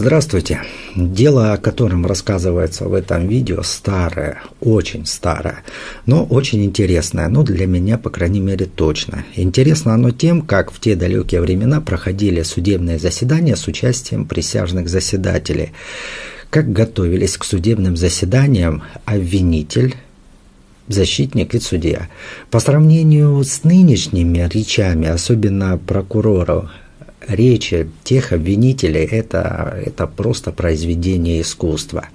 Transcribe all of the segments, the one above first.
Здравствуйте. Дело, о котором рассказывается в этом видео, старое, очень старое, но очень интересное, ну для меня, по крайней мере, точно. Интересно оно тем, как в те далекие времена проходили судебные заседания с участием присяжных заседателей, как готовились к судебным заседаниям обвинитель, защитник и судья. По сравнению с нынешними речами, особенно прокуроров, речи тех обвинителей это, это просто произведение искусства.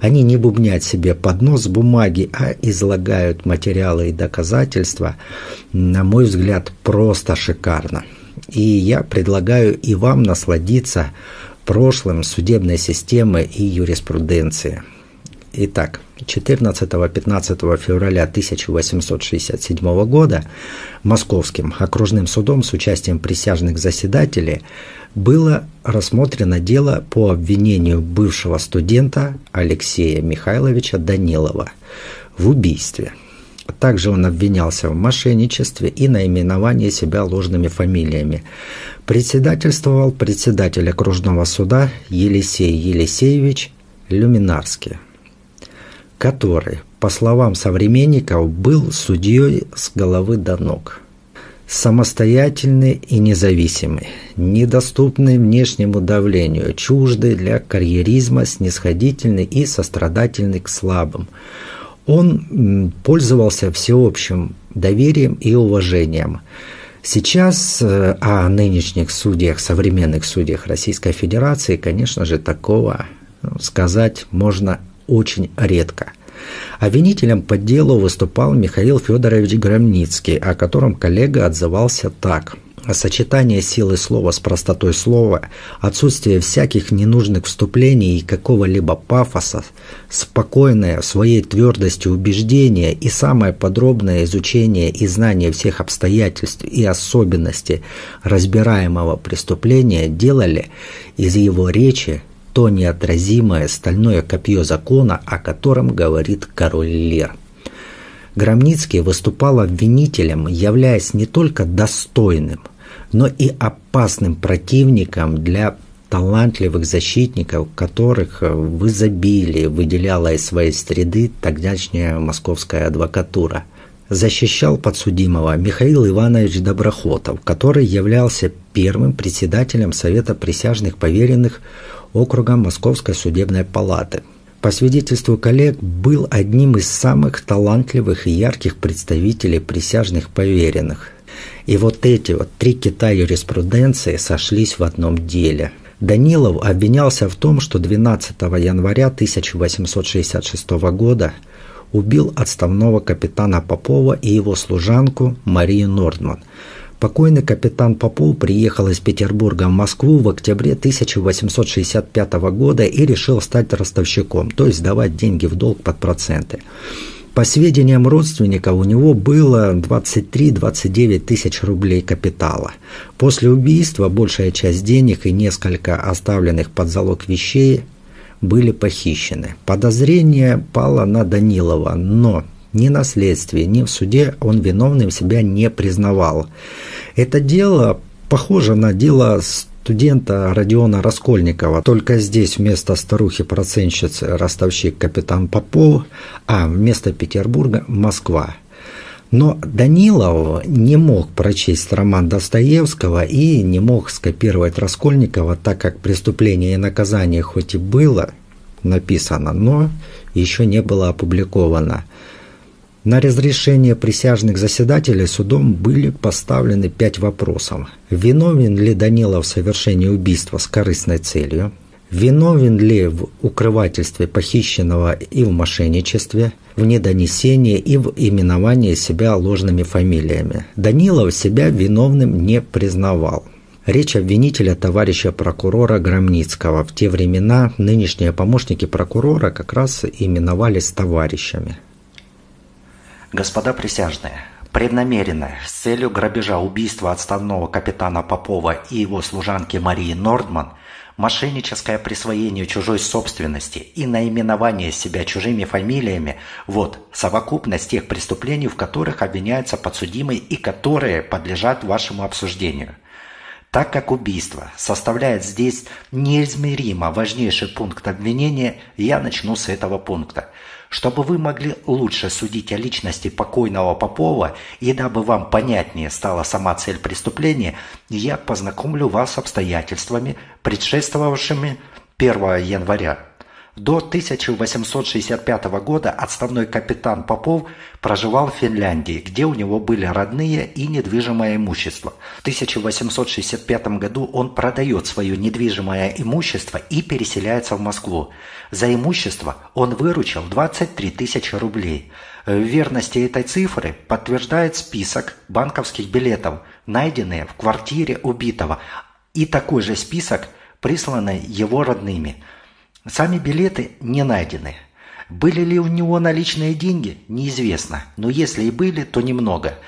Они не бубнят себе под нос бумаги, а излагают материалы и доказательства, на мой взгляд, просто шикарно. И я предлагаю и вам насладиться прошлым судебной системы и юриспруденции. Итак, 14-15 февраля 1867 года Московским окружным судом с участием присяжных заседателей было рассмотрено дело по обвинению бывшего студента Алексея Михайловича Данилова в убийстве. Также он обвинялся в мошенничестве и наименовании себя ложными фамилиями. Председательствовал председатель окружного суда Елисей Елисеевич Люминарский который, по словам современников, был судьей с головы до ног. Самостоятельный и независимый, недоступный внешнему давлению, чуждый для карьеризма, снисходительный и сострадательный к слабым. Он пользовался всеобщим доверием и уважением. Сейчас э, о нынешних судьях, современных судьях Российской Федерации, конечно же, такого ну, сказать можно очень редко. Обвинителем по делу выступал Михаил Федорович Громницкий, о котором коллега отзывался так. Сочетание силы слова с простотой слова, отсутствие всяких ненужных вступлений и какого-либо пафоса, спокойное своей твердостью убеждения и самое подробное изучение и знание всех обстоятельств и особенностей разбираемого преступления делали из его речи то неотразимое стальное копье закона, о котором говорит король Лир. Громницкий выступал обвинителем, являясь не только достойным, но и опасным противником для талантливых защитников, которых в изобилии выделяла из своей среды тогдашняя московская адвокатура. Защищал подсудимого Михаил Иванович Доброхотов, который являлся первым председателем Совета присяжных поверенных округа Московской судебной палаты. По свидетельству коллег, был одним из самых талантливых и ярких представителей присяжных поверенных. И вот эти вот три кита юриспруденции сошлись в одном деле. Данилов обвинялся в том, что 12 января 1866 года убил отставного капитана Попова и его служанку Марию Нордман – Покойный капитан Попов приехал из Петербурга в Москву в октябре 1865 года и решил стать ростовщиком, то есть давать деньги в долг под проценты. По сведениям родственников, у него было 23-29 тысяч рублей капитала. После убийства большая часть денег и несколько оставленных под залог вещей были похищены. Подозрение пало на Данилова, но ни на следствии, ни в суде он виновным себя не признавал. Это дело похоже на дело студента Родиона Раскольникова. Только здесь вместо старухи-процентщицы ростовщик капитан Попов, а вместо Петербурга – Москва. Но Данилов не мог прочесть роман Достоевского и не мог скопировать Раскольникова, так как преступление и наказание хоть и было написано, но еще не было опубликовано. На разрешение присяжных заседателей судом были поставлены пять вопросов. Виновен ли Данилов в совершении убийства с корыстной целью? Виновен ли в укрывательстве похищенного и в мошенничестве, в недонесении и в именовании себя ложными фамилиями? Данилов себя виновным не признавал. Речь обвинителя товарища прокурора Громницкого. В те времена нынешние помощники прокурора как раз именовались товарищами. Господа присяжные, преднамеренно, с целью грабежа убийства отставного капитана Попова и его служанки Марии Нордман, мошенническое присвоение чужой собственности и наименование себя чужими фамилиями – вот совокупность тех преступлений, в которых обвиняется подсудимый и которые подлежат вашему обсуждению. Так как убийство составляет здесь неизмеримо важнейший пункт обвинения, я начну с этого пункта. Чтобы вы могли лучше судить о личности покойного Попова и дабы вам понятнее стала сама цель преступления, я познакомлю вас с обстоятельствами, предшествовавшими 1 января до 1865 года отставной капитан Попов проживал в Финляндии, где у него были родные и недвижимое имущество. В 1865 году он продает свое недвижимое имущество и переселяется в Москву. За имущество он выручил 23 тысячи рублей. В верности этой цифры подтверждает список банковских билетов, найденные в квартире убитого, и такой же список, присланный его родными – Сами билеты не найдены. Были ли у него наличные деньги, неизвестно, но если и были, то немного.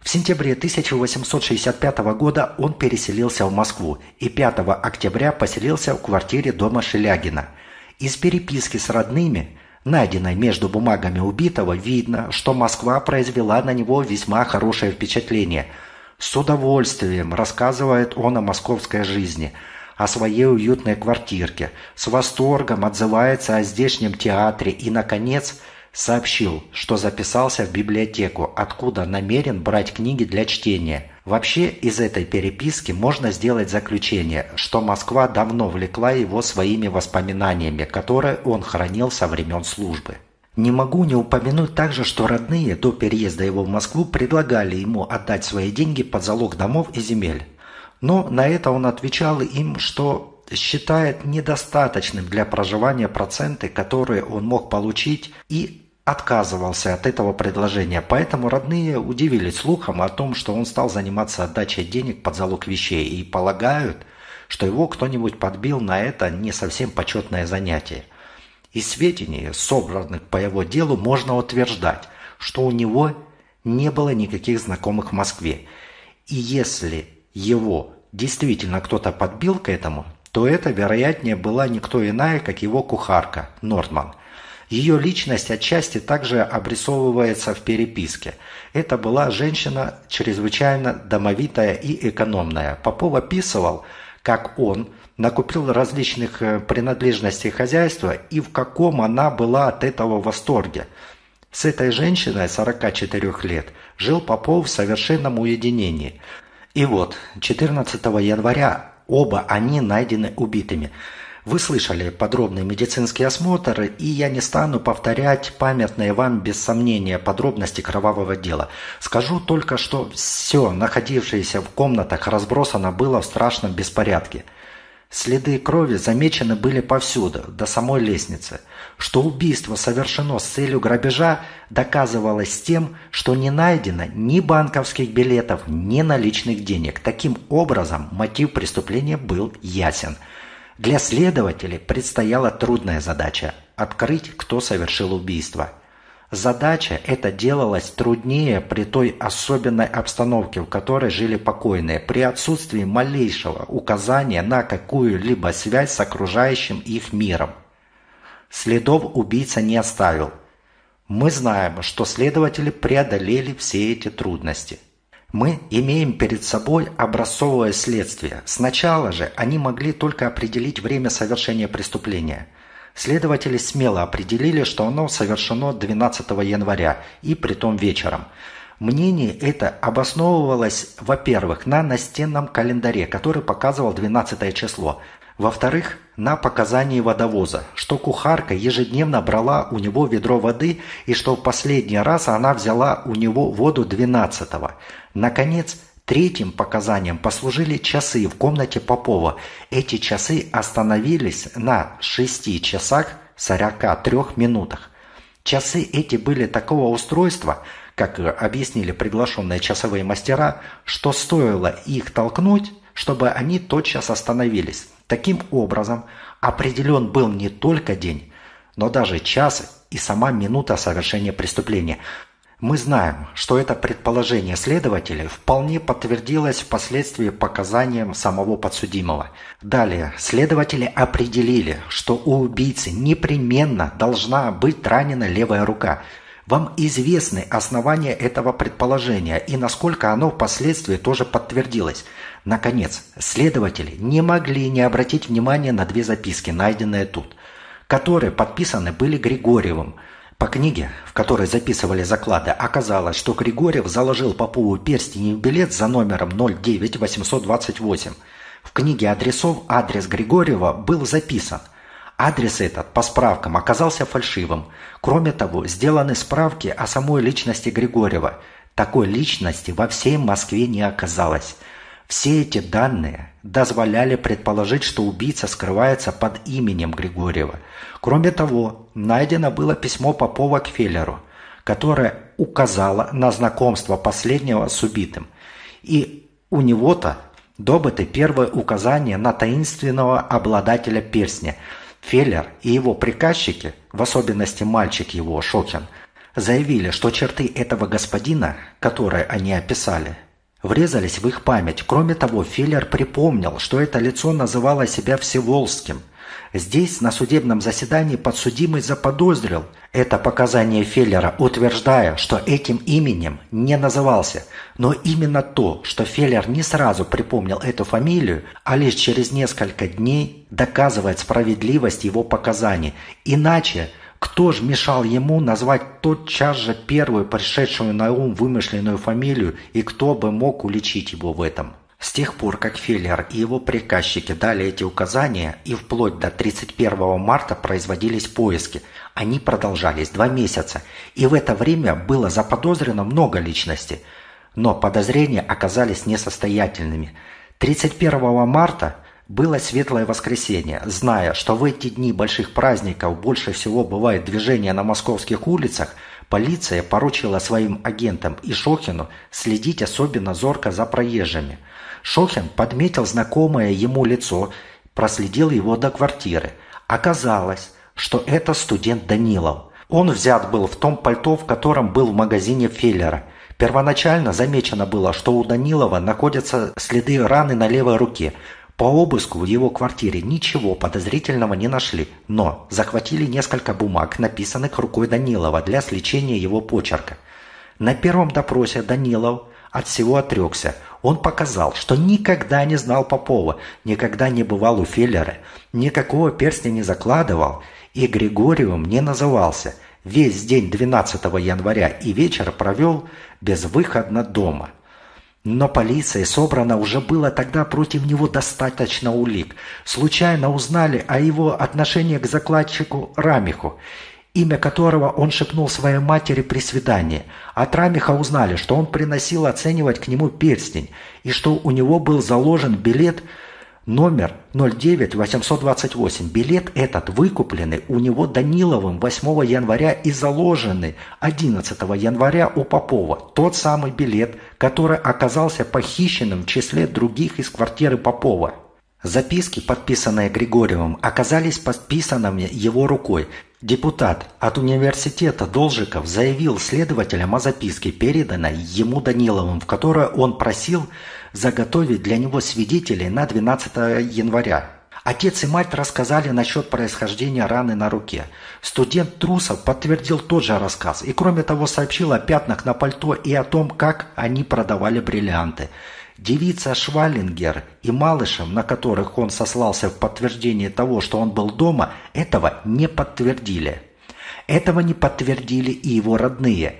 В сентябре 1865 года он переселился в Москву и 5 октября поселился в квартире дома Шелягина. Из переписки с родными, найденной между бумагами убитого, видно, что Москва произвела на него весьма хорошее впечатление. С удовольствием рассказывает он о московской жизни – о своей уютной квартирке, с восторгом отзывается о здешнем театре и, наконец, сообщил, что записался в библиотеку, откуда намерен брать книги для чтения. Вообще из этой переписки можно сделать заключение, что Москва давно влекла его своими воспоминаниями, которые он хранил со времен службы. Не могу не упомянуть также, что родные до переезда его в Москву предлагали ему отдать свои деньги под залог домов и земель. Но на это он отвечал им, что считает недостаточным для проживания проценты, которые он мог получить, и отказывался от этого предложения. Поэтому родные удивились слухом о том, что он стал заниматься отдачей денег под залог вещей и полагают, что его кто-нибудь подбил на это не совсем почетное занятие. Из сведений, собранных по его делу, можно утверждать, что у него не было никаких знакомых в Москве. И если его действительно кто-то подбил к этому, то это, вероятнее, была никто иная, как его кухарка, Нортман. Ее личность отчасти также обрисовывается в переписке. Это была женщина чрезвычайно домовитая и экономная. Попов описывал, как он накупил различных э, принадлежностей хозяйства и в каком она была от этого в восторге. С этой женщиной 44 лет жил Попов в совершенном уединении – и вот, 14 января оба они найдены убитыми. Вы слышали подробный медицинский осмотр, и я не стану повторять памятные вам без сомнения подробности кровавого дела. Скажу только, что все, находившееся в комнатах, разбросано было в страшном беспорядке – Следы крови замечены были повсюду, до самой лестницы. Что убийство совершено с целью грабежа, доказывалось тем, что не найдено ни банковских билетов, ни наличных денег. Таким образом, мотив преступления был ясен. Для следователей предстояла трудная задача – открыть, кто совершил убийство – Задача эта делалась труднее при той особенной обстановке, в которой жили покойные, при отсутствии малейшего указания на какую-либо связь с окружающим их миром. Следов убийца не оставил. Мы знаем, что следователи преодолели все эти трудности. Мы имеем перед собой образцовое следствие. Сначала же они могли только определить время совершения преступления – Следователи смело определили, что оно совершено 12 января и притом вечером. Мнение это обосновывалось, во-первых, на настенном календаре, который показывал 12 число, во-вторых, на показании водовоза, что кухарка ежедневно брала у него ведро воды и что в последний раз она взяла у него воду 12-го. Наконец, Третьим показанием послужили часы в комнате Попова. Эти часы остановились на 6 часах 43 минутах. Часы эти были такого устройства, как объяснили приглашенные часовые мастера, что стоило их толкнуть, чтобы они тотчас остановились. Таким образом, определен был не только день, но даже час и сама минута совершения преступления. Мы знаем, что это предположение следователей вполне подтвердилось впоследствии показаниям самого подсудимого. Далее, следователи определили, что у убийцы непременно должна быть ранена левая рука. Вам известны основания этого предположения и насколько оно впоследствии тоже подтвердилось. Наконец, следователи не могли не обратить внимания на две записки, найденные тут, которые подписаны были Григорьевым. По книге, в которой записывали заклады, оказалось, что Григорьев заложил Попову перстень и билет за номером 09828. В книге адресов адрес Григорьева был записан – Адрес этот, по справкам, оказался фальшивым. Кроме того, сделаны справки о самой личности Григорьева. Такой личности во всей Москве не оказалось. Все эти данные дозволяли предположить, что убийца скрывается под именем Григорьева. Кроме того, найдено было письмо Попова к Феллеру, которое указало на знакомство последнего с убитым. И у него-то добыты первые указания на таинственного обладателя перстня – Феллер и его приказчики, в особенности мальчик его, Шокин, заявили, что черты этого господина, которые они описали, врезались в их память. Кроме того, Феллер припомнил, что это лицо называло себя Всеволжским, Здесь, на судебном заседании, подсудимый заподозрил это показание Феллера, утверждая, что этим именем не назывался. Но именно то, что Феллер не сразу припомнил эту фамилию, а лишь через несколько дней, доказывает справедливость его показаний. Иначе кто же мешал ему назвать тотчас же первую пришедшую на ум вымышленную фамилию и кто бы мог уличить его в этом? С тех пор, как Феллер и его приказчики дали эти указания, и вплоть до 31 марта производились поиски, они продолжались два месяца, и в это время было заподозрено много личностей, но подозрения оказались несостоятельными. 31 марта было светлое воскресенье, зная, что в эти дни больших праздников больше всего бывает движение на московских улицах, полиция поручила своим агентам и Шохину следить особенно зорко за проезжими – Шохин подметил знакомое ему лицо, проследил его до квартиры. Оказалось, что это студент Данилов. Он взят был в том пальто, в котором был в магазине Феллера. Первоначально замечено было, что у Данилова находятся следы раны на левой руке. По обыску в его квартире ничего подозрительного не нашли, но захватили несколько бумаг, написанных рукой Данилова для сличения его почерка. На первом допросе Данилов от всего отрекся. Он показал, что никогда не знал Попова, никогда не бывал у Феллера, никакого перстня не закладывал и Григориевым не назывался. Весь день 12 января и вечер провел безвыходно дома. Но полиция собрана уже было тогда против него достаточно улик. Случайно узнали о его отношении к закладчику Рамиху имя которого он шепнул своей матери при свидании. От Рамиха узнали, что он приносил оценивать к нему перстень, и что у него был заложен билет номер 09828. Билет этот выкупленный у него Даниловым 8 января и заложенный 11 января у Попова. Тот самый билет, который оказался похищенным в числе других из квартиры Попова. Записки, подписанные Григорьевым, оказались подписанными его рукой. Депутат от университета Должиков заявил следователям о записке, переданной ему Даниловым, в которой он просил заготовить для него свидетелей на 12 января. Отец и мать рассказали насчет происхождения раны на руке. Студент Трусов подтвердил тот же рассказ и кроме того сообщил о пятнах на пальто и о том, как они продавали бриллианты – Девица Швалингер и Малышев, на которых он сослался в подтверждение того, что он был дома, этого не подтвердили. Этого не подтвердили и его родные.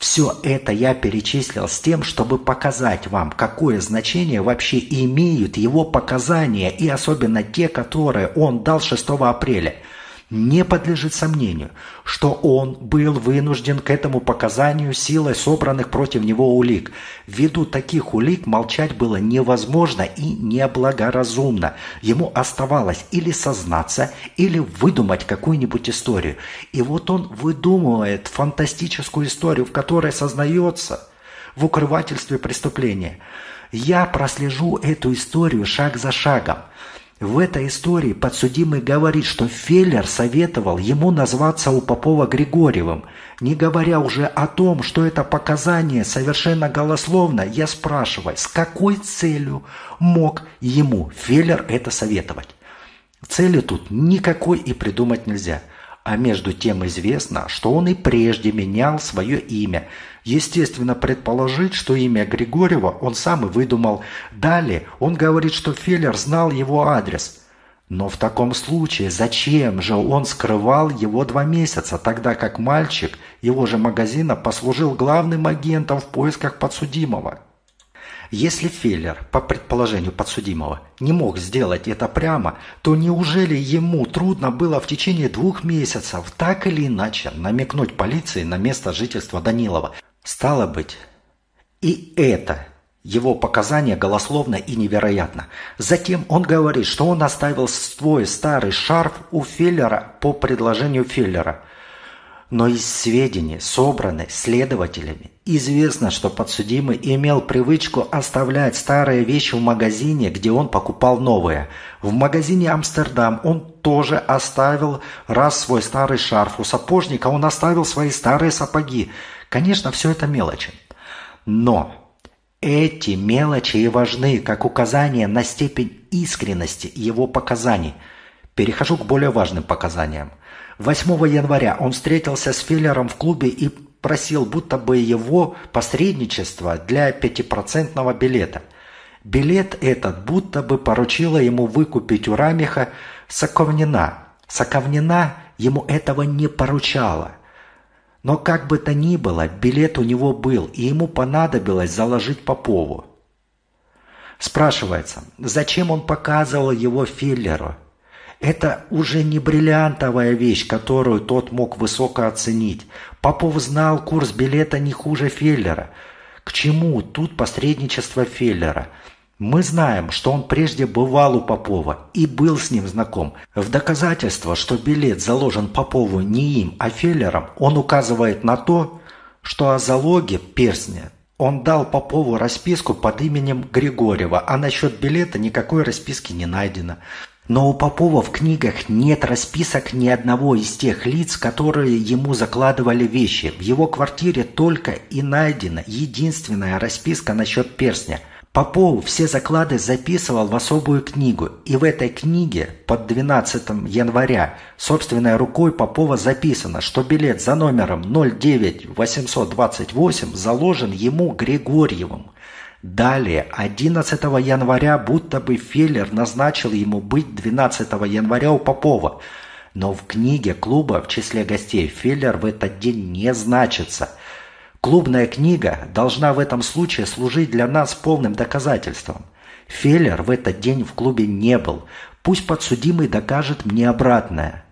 Все это я перечислил с тем, чтобы показать вам, какое значение вообще имеют его показания и особенно те, которые он дал 6 апреля – не подлежит сомнению, что он был вынужден к этому показанию силой собранных против него улик. Ввиду таких улик молчать было невозможно и неблагоразумно. Ему оставалось или сознаться, или выдумать какую-нибудь историю. И вот он выдумывает фантастическую историю, в которой сознается в укрывательстве преступления. Я прослежу эту историю шаг за шагом. В этой истории подсудимый говорит, что Феллер советовал ему назваться у Попова Григорьевым. Не говоря уже о том, что это показание совершенно голословно, я спрашиваю, с какой целью мог ему Феллер это советовать? Цели тут никакой и придумать нельзя. А между тем известно, что он и прежде менял свое имя. Естественно, предположить, что имя Григорьева он сам и выдумал. Далее он говорит, что Феллер знал его адрес. Но в таком случае зачем же он скрывал его два месяца, тогда как мальчик его же магазина послужил главным агентом в поисках подсудимого? Если Феллер, по предположению подсудимого, не мог сделать это прямо, то неужели ему трудно было в течение двух месяцев так или иначе намекнуть полиции на место жительства Данилова? Стало быть, и это его показания голословно и невероятно. Затем он говорит, что он оставил свой старый шарф у Феллера по предложению Феллера. Но из сведений, собранных следователями, известно, что подсудимый имел привычку оставлять старые вещи в магазине, где он покупал новые. В магазине «Амстердам» он тоже оставил раз свой старый шарф. У сапожника он оставил свои старые сапоги. Конечно, все это мелочи. Но эти мелочи и важны, как указание на степень искренности его показаний. Перехожу к более важным показаниям. 8 января он встретился с Филлером в клубе и просил будто бы его посредничество для пятипроцентного билета. Билет этот будто бы поручила ему выкупить у Рамиха Соковнина. Соковнина ему этого не поручала. Но как бы то ни было, билет у него был, и ему понадобилось заложить Попову. Спрашивается, зачем он показывал его Филлеру? Это уже не бриллиантовая вещь, которую тот мог высоко оценить. Попов знал курс билета не хуже Феллера. К чему тут посредничество Феллера? Мы знаем, что он прежде бывал у Попова и был с ним знаком. В доказательство, что билет заложен Попову не им, а Феллером, он указывает на то, что о залоге перстня он дал Попову расписку под именем Григорьева, а насчет билета никакой расписки не найдено. Но у Попова в книгах нет расписок ни одного из тех лиц, которые ему закладывали вещи. В его квартире только и найдена единственная расписка насчет перстня. Попов все заклады записывал в особую книгу, и в этой книге под 12 января собственной рукой Попова записано, что билет за номером 09828 заложен ему Григорьевым. Далее, 11 января будто бы Феллер назначил ему быть 12 января у Попова. Но в книге клуба в числе гостей Феллер в этот день не значится. Клубная книга должна в этом случае служить для нас полным доказательством. Феллер в этот день в клубе не был. Пусть подсудимый докажет мне обратное.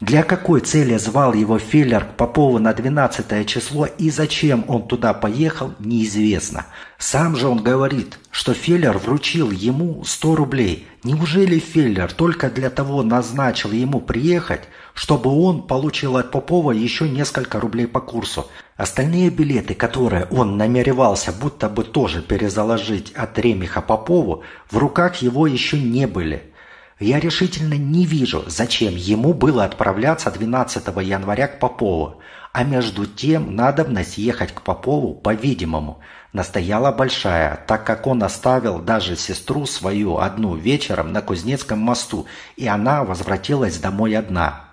Для какой цели звал его Феллер к Попову на 12 число и зачем он туда поехал, неизвестно. Сам же он говорит, что Феллер вручил ему 100 рублей. Неужели Феллер только для того назначил ему приехать, чтобы он получил от Попова еще несколько рублей по курсу? Остальные билеты, которые он намеревался будто бы тоже перезаложить от Ремиха Попову, в руках его еще не были – я решительно не вижу, зачем ему было отправляться 12 января к Попову, а между тем надобность ехать к Попову, по-видимому, настояла большая, так как он оставил даже сестру свою одну вечером на Кузнецком мосту, и она возвратилась домой одна.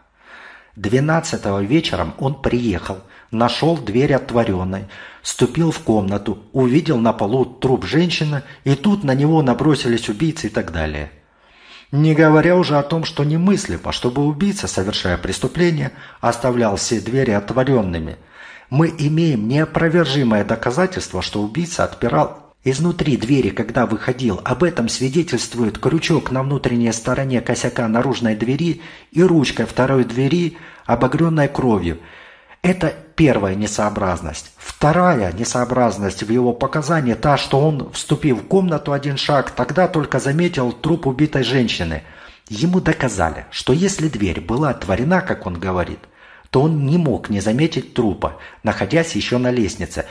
12 вечером он приехал, нашел дверь отворенной, ступил в комнату, увидел на полу труп женщины, и тут на него набросились убийцы и так далее. Не говоря уже о том, что немыслимо, чтобы убийца, совершая преступление, оставлял все двери отворенными. Мы имеем неопровержимое доказательство, что убийца отпирал изнутри двери, когда выходил. Об этом свидетельствует крючок на внутренней стороне косяка наружной двери и ручка второй двери, обогренной кровью – это первая несообразность. Вторая несообразность в его показании та, что он, вступив в комнату один шаг, тогда только заметил труп убитой женщины. Ему доказали, что если дверь была отворена, как он говорит, то он не мог не заметить трупа, находясь еще на лестнице.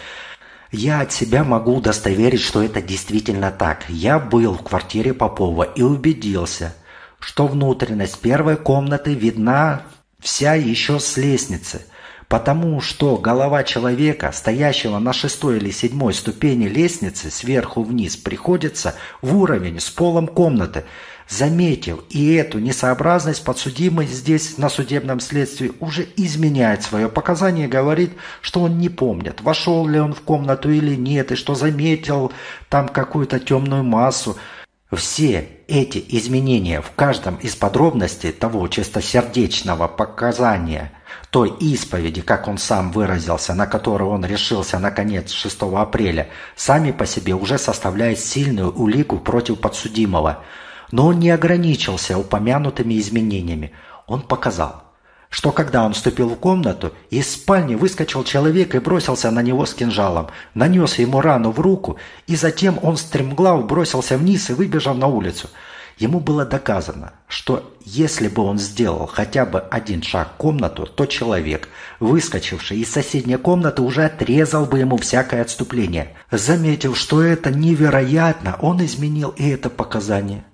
Я от себя могу удостоверить, что это действительно так. Я был в квартире Попова и убедился, что внутренность первой комнаты видна вся еще с лестницы – Потому что голова человека, стоящего на шестой или седьмой ступени лестницы сверху вниз, приходится в уровень с полом комнаты. Заметив и эту несообразность, подсудимый здесь на судебном следствии уже изменяет свое показание и говорит, что он не помнит, вошел ли он в комнату или нет, и что заметил там какую-то темную массу. Все эти изменения в каждом из подробностей того чистосердечного показания – той исповеди, как он сам выразился, на которую он решился наконец 6 апреля, сами по себе уже составляют сильную улику против подсудимого. Но он не ограничился упомянутыми изменениями. Он показал, что когда он вступил в комнату, из спальни выскочил человек и бросился на него с кинжалом, нанес ему рану в руку, и затем он стремглав бросился вниз и выбежал на улицу – Ему было доказано, что если бы он сделал хотя бы один шаг в комнату, то человек, выскочивший из соседней комнаты, уже отрезал бы ему всякое отступление. Заметив, что это невероятно, он изменил и это показание.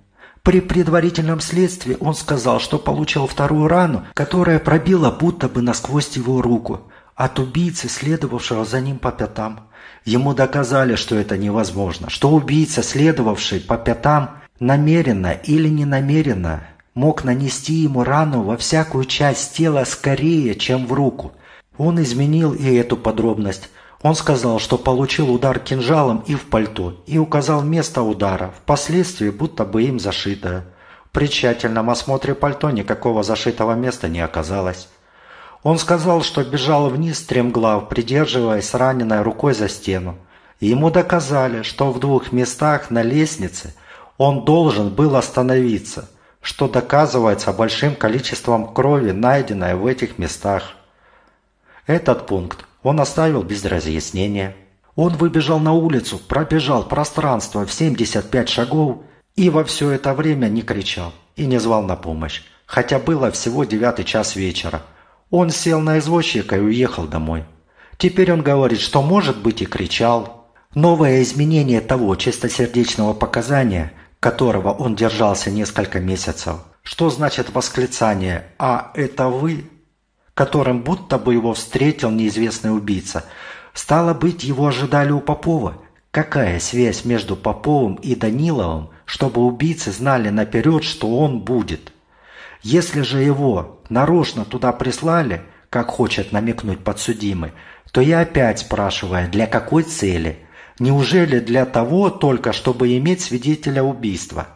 При предварительном следствии он сказал, что получил вторую рану, которая пробила будто бы насквозь его руку, от убийцы, следовавшего за ним по пятам. Ему доказали, что это невозможно, что убийца, следовавший по пятам, намеренно или ненамеренно мог нанести ему рану во всякую часть тела скорее, чем в руку. Он изменил и эту подробность. Он сказал, что получил удар кинжалом и в пальто, и указал место удара, впоследствии будто бы им зашитое. При тщательном осмотре пальто никакого зашитого места не оказалось. Он сказал, что бежал вниз стремглав, придерживаясь раненой рукой за стену. Ему доказали, что в двух местах на лестнице – он должен был остановиться, что доказывается большим количеством крови, найденной в этих местах. Этот пункт он оставил без разъяснения. Он выбежал на улицу, пробежал пространство в 75 шагов и во все это время не кричал и не звал на помощь, хотя было всего девятый час вечера. Он сел на извозчика и уехал домой. Теперь он говорит, что может быть и кричал. Новое изменение того чистосердечного показания которого он держался несколько месяцев. Что значит восклицание «А это вы?», которым будто бы его встретил неизвестный убийца. Стало быть, его ожидали у Попова. Какая связь между Поповым и Даниловым, чтобы убийцы знали наперед, что он будет? Если же его нарочно туда прислали, как хочет намекнуть подсудимый, то я опять спрашиваю, для какой цели – Неужели для того только, чтобы иметь свидетеля убийства?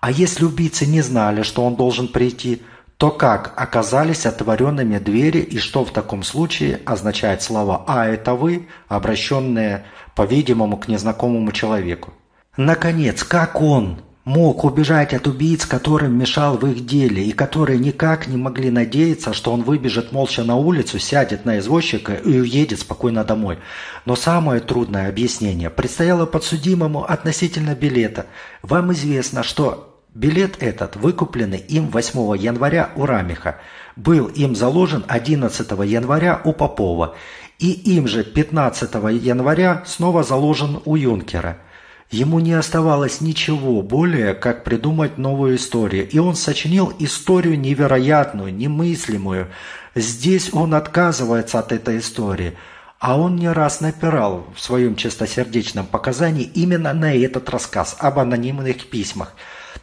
А если убийцы не знали, что он должен прийти, то как оказались отворенными двери и что в таком случае означает слова «а это вы», обращенные, по-видимому, к незнакомому человеку? Наконец, как он мог убежать от убийц, которым мешал в их деле, и которые никак не могли надеяться, что он выбежит молча на улицу, сядет на извозчика и уедет спокойно домой. Но самое трудное объяснение предстояло подсудимому относительно билета. Вам известно, что билет этот, выкупленный им 8 января у Рамиха, был им заложен 11 января у Попова, и им же 15 января снова заложен у Юнкера – Ему не оставалось ничего более, как придумать новую историю, и он сочинил историю невероятную, немыслимую. Здесь он отказывается от этой истории, а он не раз напирал в своем чистосердечном показании именно на этот рассказ об анонимных письмах.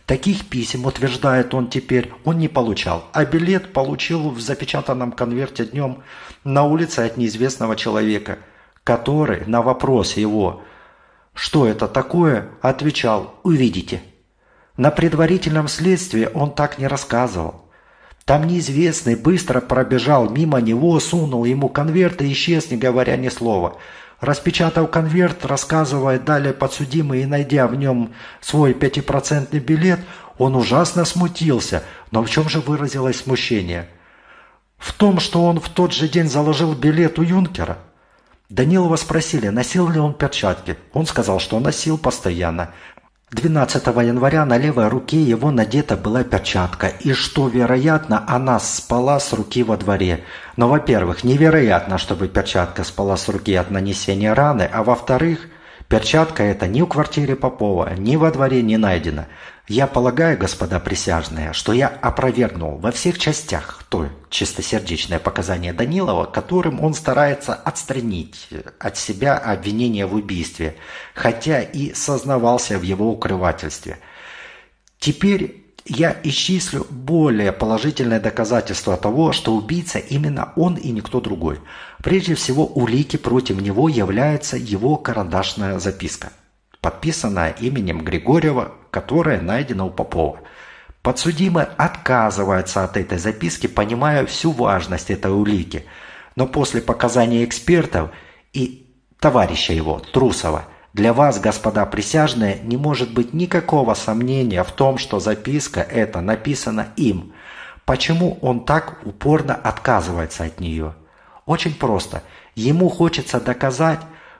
Таких писем, утверждает он теперь, он не получал, а билет получил в запечатанном конверте днем на улице от неизвестного человека, который на вопрос его – что это такое, отвечал «Увидите». На предварительном следствии он так не рассказывал. Там неизвестный быстро пробежал мимо него, сунул ему конверт и исчез, не говоря ни слова. Распечатав конверт, рассказывая далее подсудимый и найдя в нем свой пятипроцентный билет, он ужасно смутился. Но в чем же выразилось смущение? В том, что он в тот же день заложил билет у юнкера – Данилова спросили, носил ли он перчатки. Он сказал, что носил постоянно. 12 января на левой руке его надета была перчатка, и что, вероятно, она спала с руки во дворе. Но, во-первых, невероятно, чтобы перчатка спала с руки от нанесения раны, а во-вторых, перчатка эта ни в квартире Попова, ни во дворе не найдена. Я полагаю, господа присяжные, что я опровергнул во всех частях то чистосердечное показание Данилова, которым он старается отстранить от себя обвинение в убийстве, хотя и сознавался в его укрывательстве. Теперь я исчислю более положительное доказательство того, что убийца именно он и никто другой. Прежде всего, улики против него является его карандашная записка подписанная именем Григорьева, которая найдена у Попова. Подсудимый отказывается от этой записки, понимая всю важность этой улики. Но после показаний экспертов и товарища его, Трусова, для вас, господа присяжные, не может быть никакого сомнения в том, что записка эта написана им. Почему он так упорно отказывается от нее? Очень просто. Ему хочется доказать,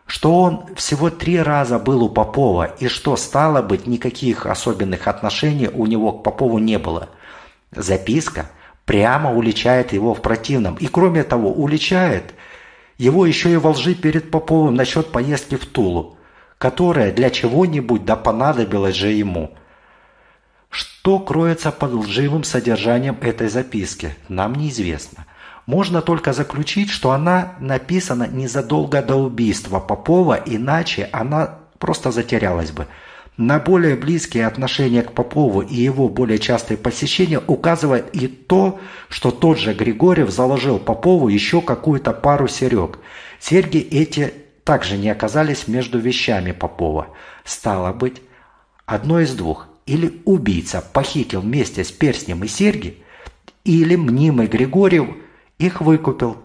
что он всего три раза был у Попова и что, стало быть, никаких особенных отношений у него к Попову не было. Записка прямо уличает его в противном. И кроме того, уличает его еще и во лжи перед Поповым насчет поездки в Тулу, которая для чего-нибудь да понадобилась же ему. Что кроется под лживым содержанием этой записки, нам неизвестно. Можно только заключить, что она написана незадолго до убийства Попова, иначе она просто затерялась бы. На более близкие отношения к Попову и его более частые посещения указывает и то, что тот же Григорьев заложил Попову еще какую-то пару серег. Серьги эти также не оказались между вещами Попова. Стало быть, одно из двух. Или убийца похитил вместе с перстнем и серьги, или мнимый Григорьев – их выкупил.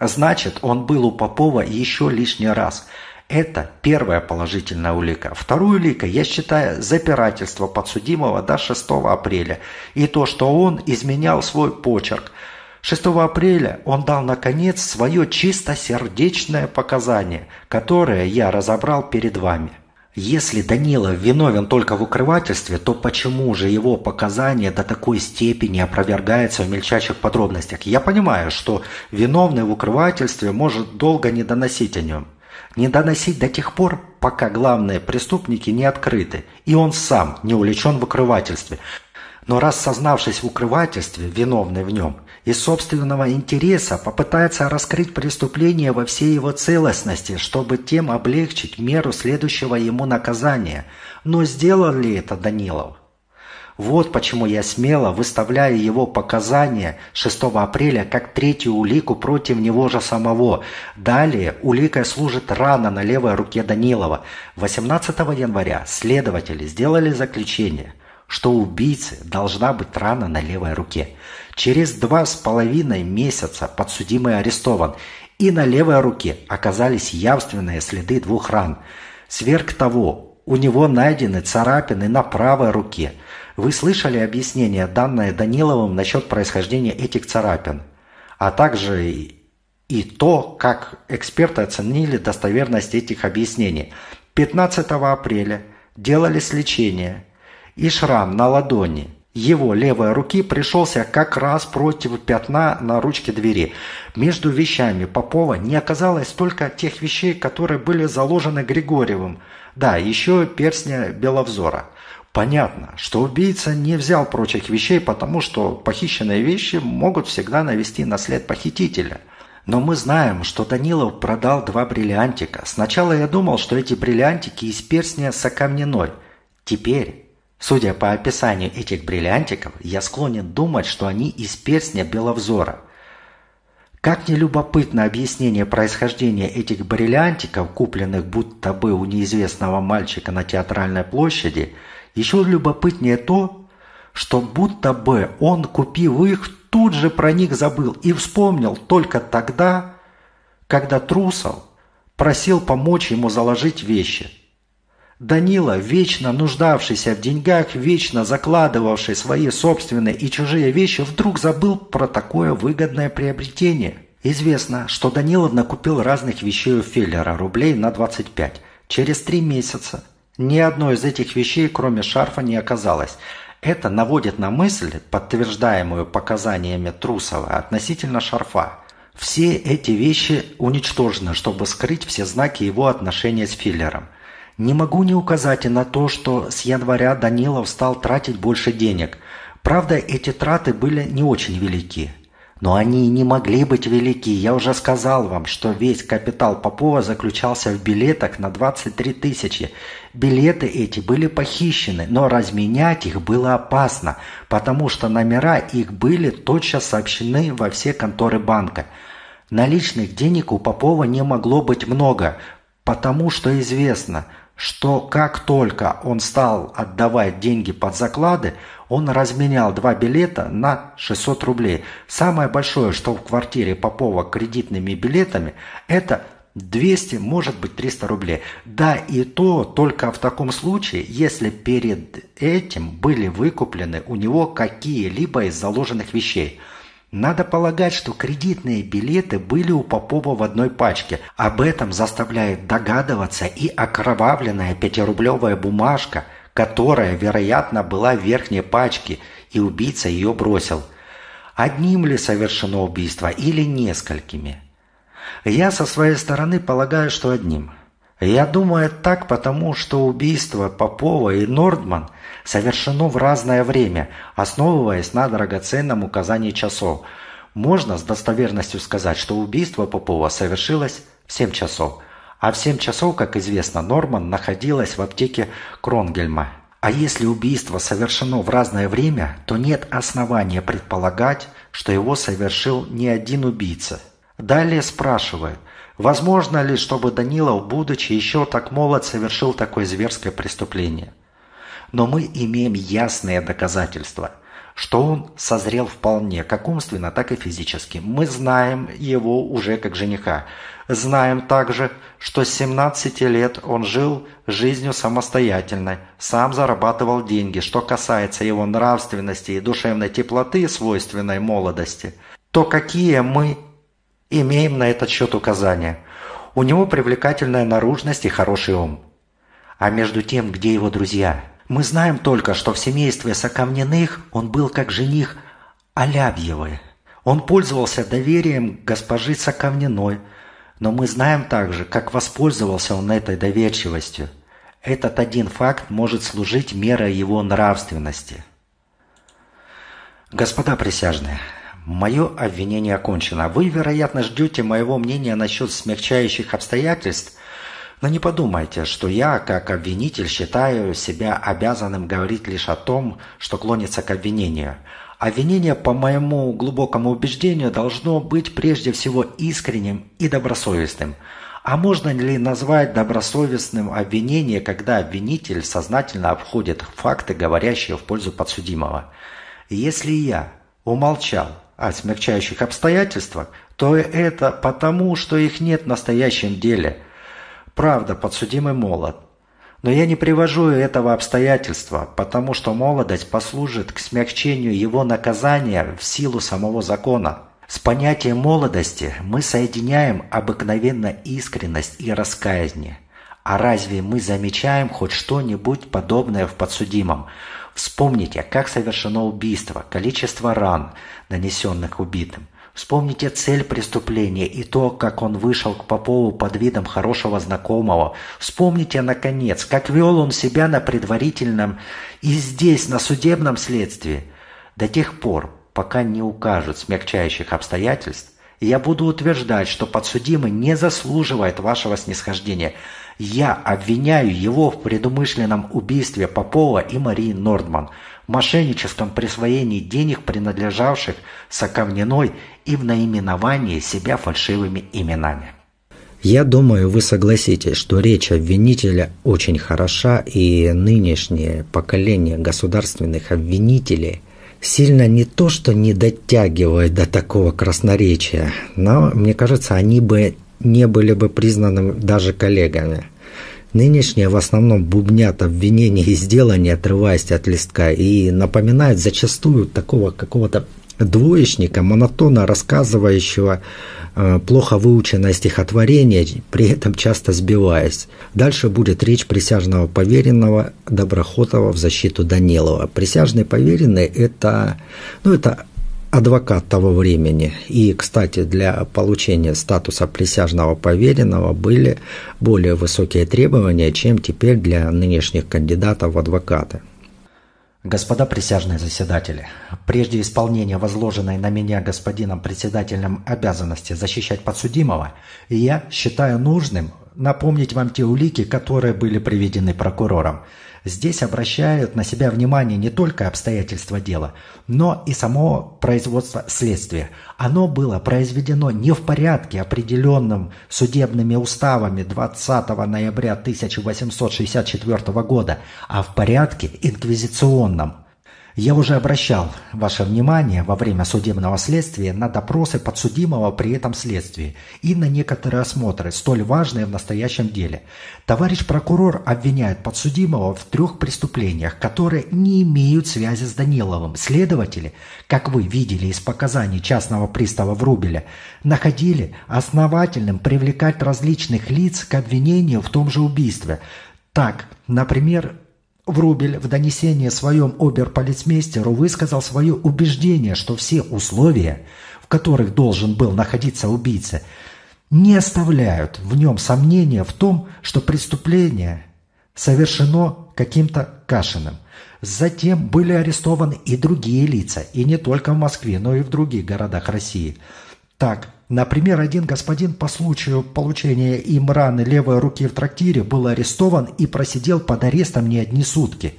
Значит, он был у Попова еще лишний раз. Это первая положительная улика. Вторую улика я считаю запирательство подсудимого до 6 апреля и то, что он изменял свой почерк. 6 апреля он дал, наконец, свое чистосердечное показание, которое я разобрал перед вами. Если Данилов виновен только в укрывательстве, то почему же его показания до такой степени опровергаются в мельчайших подробностях? Я понимаю, что виновный в укрывательстве может долго не доносить о нем. Не доносить до тех пор, пока главные преступники не открыты, и он сам не увлечен в укрывательстве. Но раз сознавшись в укрывательстве, виновный в нем, из собственного интереса попытается раскрыть преступление во всей его целостности, чтобы тем облегчить меру следующего ему наказания. Но сделал ли это Данилов? Вот почему я смело выставляю его показания 6 апреля как третью улику против него же самого. Далее уликой служит рана на левой руке Данилова. 18 января следователи сделали заключение, что у убийцы должна быть рана на левой руке. Через два с половиной месяца подсудимый арестован, и на левой руке оказались явственные следы двух ран. Сверх того, у него найдены царапины на правой руке. Вы слышали объяснение, данное Даниловым насчет происхождения этих царапин, а также и то, как эксперты оценили достоверность этих объяснений. 15 апреля делались лечение, и шрам на ладони – его левой руки пришелся как раз против пятна на ручке двери. Между вещами Попова не оказалось только тех вещей, которые были заложены Григорьевым. Да, еще перстня Беловзора. Понятно, что убийца не взял прочих вещей, потому что похищенные вещи могут всегда навести на след похитителя. Но мы знаем, что Данилов продал два бриллиантика. Сначала я думал, что эти бриллиантики из перстня с окамненой. Теперь Судя по описанию этих бриллиантиков, я склонен думать, что они из перстня Беловзора. Как не любопытно объяснение происхождения этих бриллиантиков, купленных будто бы у неизвестного мальчика на театральной площади, еще любопытнее то, что будто бы он, купив их, тут же про них забыл и вспомнил только тогда, когда Трусов просил помочь ему заложить вещи – Данила, вечно нуждавшийся в деньгах, вечно закладывавший свои собственные и чужие вещи, вдруг забыл про такое выгодное приобретение. Известно, что Данилов накупил разных вещей у Феллера рублей на 25. Через три месяца ни одной из этих вещей, кроме шарфа, не оказалось. Это наводит на мысль, подтверждаемую показаниями Трусова относительно шарфа. Все эти вещи уничтожены, чтобы скрыть все знаки его отношения с Филлером – Не могу не указать и на то, что с января Данилов стал тратить больше денег. Правда, эти траты были не очень велики. Но они не могли быть велики. Я уже сказал вам, что весь капитал Попова заключался в билетах на 23 тысячи. Билеты эти были похищены, но разменять их было опасно, потому что номера их были тотчас сообщены во все конторы банка. Наличных денег у Попова не могло быть много, потому что известно – что как только он стал отдавать деньги под заклады, он разменял два билета на 600 рублей. Самое большое, что в квартире Попова кредитными билетами, это 200, может быть 300 рублей. Да, и то только в таком случае, если перед этим были выкуплены у него какие-либо из заложенных вещей – надо полагать, что кредитные билеты были у Попова в одной пачке. Об этом заставляет догадываться и окровавленная пятирублевая бумажка, которая, вероятно, была в верхней пачке, и убийца ее бросил. Одним ли совершено убийство или несколькими? Я со своей стороны полагаю, что одним – я думаю так, потому что убийство Попова и Нордман совершено в разное время, основываясь на драгоценном указании часов. Можно с достоверностью сказать, что убийство Попова совершилось в 7 часов, а в 7 часов, как известно, Норман находилась в аптеке Кронгельма. А если убийство совершено в разное время, то нет основания предполагать, что его совершил не один убийца. Далее спрашивают – Возможно ли, чтобы Данилов, будучи еще так молод, совершил такое зверское преступление? Но мы имеем ясные доказательства, что он созрел вполне, как умственно, так и физически. Мы знаем его уже как жениха. Знаем также, что с 17 лет он жил жизнью самостоятельной, сам зарабатывал деньги. Что касается его нравственности и душевной теплоты, свойственной молодости, то какие мы Имеем на этот счет указания. У него привлекательная наружность и хороший ум. А между тем, где его друзья? Мы знаем только, что в семействе Соковниных он был как жених Алябьевой. Он пользовался доверием госпожи Соковниной, но мы знаем также, как воспользовался он этой доверчивостью. Этот один факт может служить мерой его нравственности. Господа присяжные, Мое обвинение окончено. Вы, вероятно, ждете моего мнения насчет смягчающих обстоятельств, но не подумайте, что я, как обвинитель, считаю себя обязанным говорить лишь о том, что клонится к обвинению. Обвинение, по моему глубокому убеждению, должно быть прежде всего искренним и добросовестным. А можно ли назвать добросовестным обвинение, когда обвинитель сознательно обходит факты, говорящие в пользу подсудимого? Если я умолчал о смягчающих обстоятельствах, то это потому, что их нет в настоящем деле. Правда, подсудимый молод. Но я не привожу этого обстоятельства, потому что молодость послужит к смягчению его наказания в силу самого закона. С понятием молодости мы соединяем обыкновенно искренность и раскаяние. А разве мы замечаем хоть что-нибудь подобное в подсудимом? Вспомните, как совершено убийство, количество ран, нанесенных убитым. Вспомните цель преступления и то, как он вышел к Попову под видом хорошего знакомого. Вспомните, наконец, как вел он себя на предварительном и здесь, на судебном следствии. До тех пор, пока не укажут смягчающих обстоятельств, я буду утверждать, что подсудимый не заслуживает вашего снисхождения – я обвиняю его в предумышленном убийстве Попова и Марии Нордман, мошенническом присвоении денег, принадлежавших Соковниной, и в наименовании себя фальшивыми именами. Я думаю, вы согласитесь, что речь обвинителя очень хороша, и нынешнее поколение государственных обвинителей сильно не то, что не дотягивает до такого красноречия, но, мне кажется, они бы не были бы признаны даже коллегами. Нынешние в основном бубнят обвинения и дела, отрываясь от листка, и напоминают зачастую такого какого-то двоечника, монотонно рассказывающего э, плохо выученное стихотворение, при этом часто сбиваясь. Дальше будет речь присяжного поверенного Доброхотова в защиту Данилова. Присяжный поверенный – это, ну, это адвокат того времени. И, кстати, для получения статуса присяжного поверенного были более высокие требования, чем теперь для нынешних кандидатов в адвокаты. Господа присяжные заседатели, прежде исполнения возложенной на меня господином председателем обязанности защищать подсудимого, я считаю нужным напомнить вам те улики, которые были приведены прокурором – Здесь обращают на себя внимание не только обстоятельства дела, но и само производство следствия. Оно было произведено не в порядке, определенном судебными уставами 20 ноября 1864 года, а в порядке инквизиционном, я уже обращал ваше внимание во время судебного следствия на допросы подсудимого при этом следствии и на некоторые осмотры, столь важные в настоящем деле. Товарищ прокурор обвиняет подсудимого в трех преступлениях, которые не имеют связи с Даниловым. Следователи, как вы видели из показаний частного пристава Врубеля, находили основательным привлекать различных лиц к обвинению в том же убийстве. Так, например, Врубель в донесении своем оберполицмейстеру высказал свое убеждение, что все условия, в которых должен был находиться убийца, не оставляют в нем сомнения в том, что преступление совершено каким-то Кашиным. Затем были арестованы и другие лица, и не только в Москве, но и в других городах России. Так, Например, один господин по случаю получения им раны левой руки в трактире был арестован и просидел под арестом не одни сутки.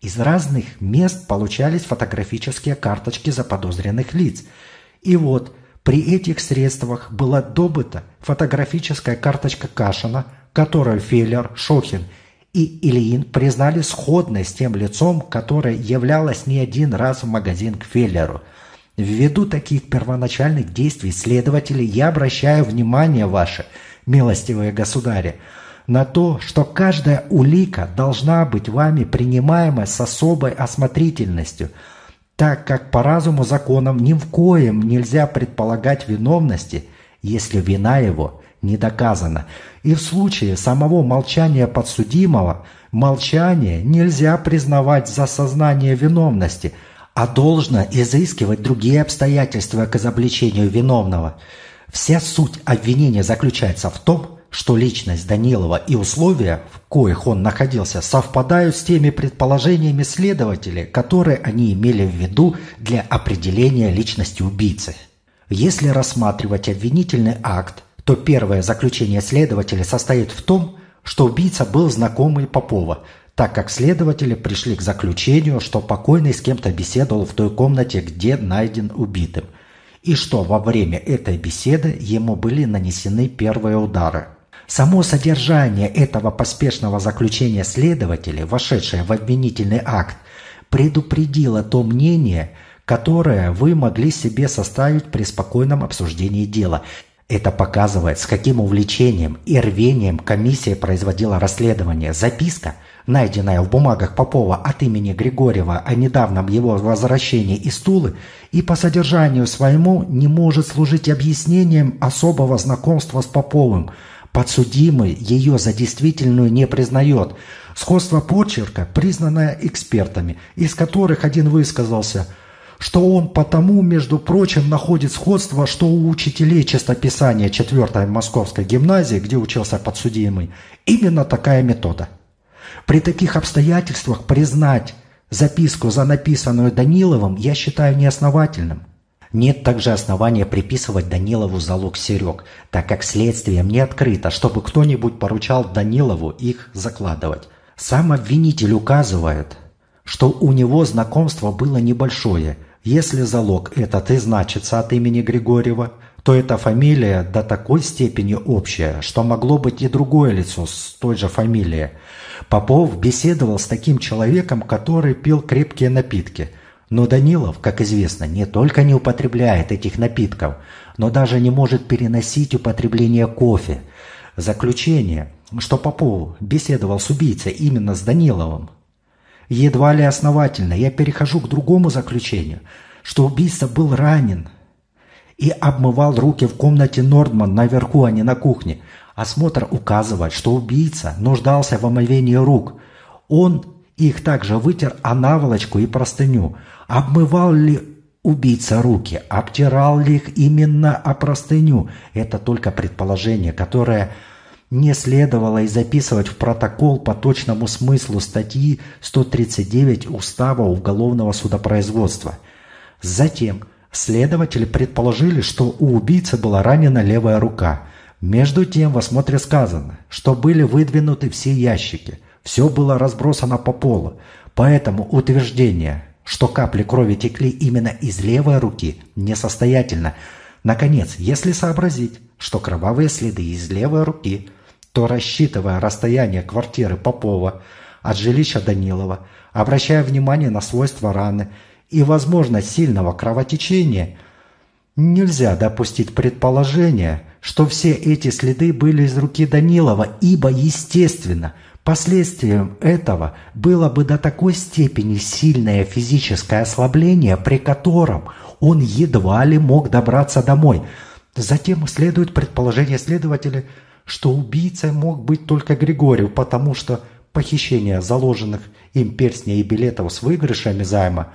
Из разных мест получались фотографические карточки заподозренных лиц. И вот при этих средствах была добыта фотографическая карточка Кашина, которую Феллер, Шохин и Ильин признали сходной с тем лицом, которое являлось не один раз в магазин к Феллеру – Ввиду таких первоначальных действий следователей я обращаю внимание ваше, милостивые государи, на то, что каждая улика должна быть вами принимаема с особой осмотрительностью, так как по разуму законам ни в коем нельзя предполагать виновности, если вина его не доказана. И в случае самого молчания подсудимого молчание нельзя признавать за сознание виновности – а должно изыскивать другие обстоятельства к изобличению виновного. Вся суть обвинения заключается в том, что личность Данилова и условия, в коих он находился, совпадают с теми предположениями следователей, которые они имели в виду для определения личности убийцы. Если рассматривать обвинительный акт, то первое заключение следователя состоит в том, что убийца был знакомый Попова, так как следователи пришли к заключению, что покойный с кем-то беседовал в той комнате, где найден убитым, и что во время этой беседы ему были нанесены первые удары. Само содержание этого поспешного заключения следователей, вошедшее в обвинительный акт, предупредило то мнение, которое вы могли себе составить при спокойном обсуждении дела. Это показывает, с каким увлечением и рвением комиссия производила расследование. Записка – найденная в бумагах Попова от имени Григорьева о недавнем его возвращении из Тулы и по содержанию своему не может служить объяснением особого знакомства с Поповым. Подсудимый ее за действительную не признает. Сходство почерка, признанное экспертами, из которых один высказался – что он потому, между прочим, находит сходство, что у учителей чистописания 4 Московской гимназии, где учился подсудимый, именно такая метода – при таких обстоятельствах признать записку за написанную Даниловым я считаю неосновательным. Нет также основания приписывать Данилову залог Серег, так как следствием не открыто, чтобы кто-нибудь поручал Данилову их закладывать. Сам обвинитель указывает, что у него знакомство было небольшое. Если залог этот и значится от имени Григорьева, то эта фамилия до такой степени общая, что могло быть и другое лицо с той же фамилией – Попов беседовал с таким человеком, который пил крепкие напитки. Но Данилов, как известно, не только не употребляет этих напитков, но даже не может переносить употребление кофе. Заключение, что Попов беседовал с убийцей именно с Даниловым. Едва ли основательно я перехожу к другому заключению, что убийца был ранен и обмывал руки в комнате Нордман наверху, а не на кухне – Осмотр указывает, что убийца нуждался в омовении рук. Он их также вытер о наволочку и простыню. Обмывал ли убийца руки? Обтирал ли их именно о простыню? Это только предположение, которое не следовало и записывать в протокол по точному смыслу статьи 139 Устава уголовного судопроизводства. Затем следователи предположили, что у убийцы была ранена левая рука. Между тем в осмотре сказано, что были выдвинуты все ящики, все было разбросано по полу, поэтому утверждение, что капли крови текли именно из левой руки, несостоятельно. Наконец, если сообразить, что кровавые следы из левой руки – то, рассчитывая расстояние квартиры Попова от жилища Данилова, обращая внимание на свойства раны и возможность сильного кровотечения, нельзя допустить предположение, что все эти следы были из руки Данилова, ибо, естественно, последствием этого было бы до такой степени сильное физическое ослабление, при котором он едва ли мог добраться домой. Затем следует предположение следователя – что убийцей мог быть только Григорьев, потому что похищение заложенных им перстней и билетов с выигрышами займа,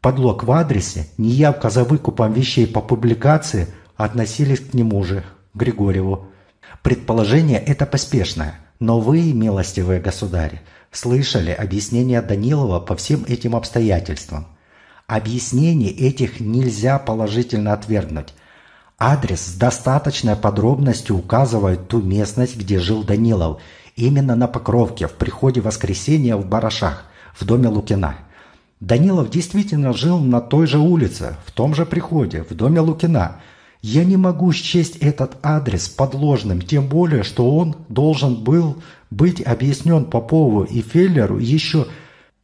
подлог в адресе, неявка за выкупом вещей по публикации относились к нему же, Григорьеву. Предположение это поспешное, но вы, милостивые государи, слышали объяснение Данилова по всем этим обстоятельствам. Объяснений этих нельзя положительно отвергнуть, Адрес с достаточной подробностью указывает ту местность, где жил Данилов, именно на Покровке, в приходе воскресенья в Барашах, в доме Лукина. Данилов действительно жил на той же улице, в том же приходе, в доме Лукина. Я не могу счесть этот адрес подложным, тем более, что он должен был быть объяснен Попову и Феллеру еще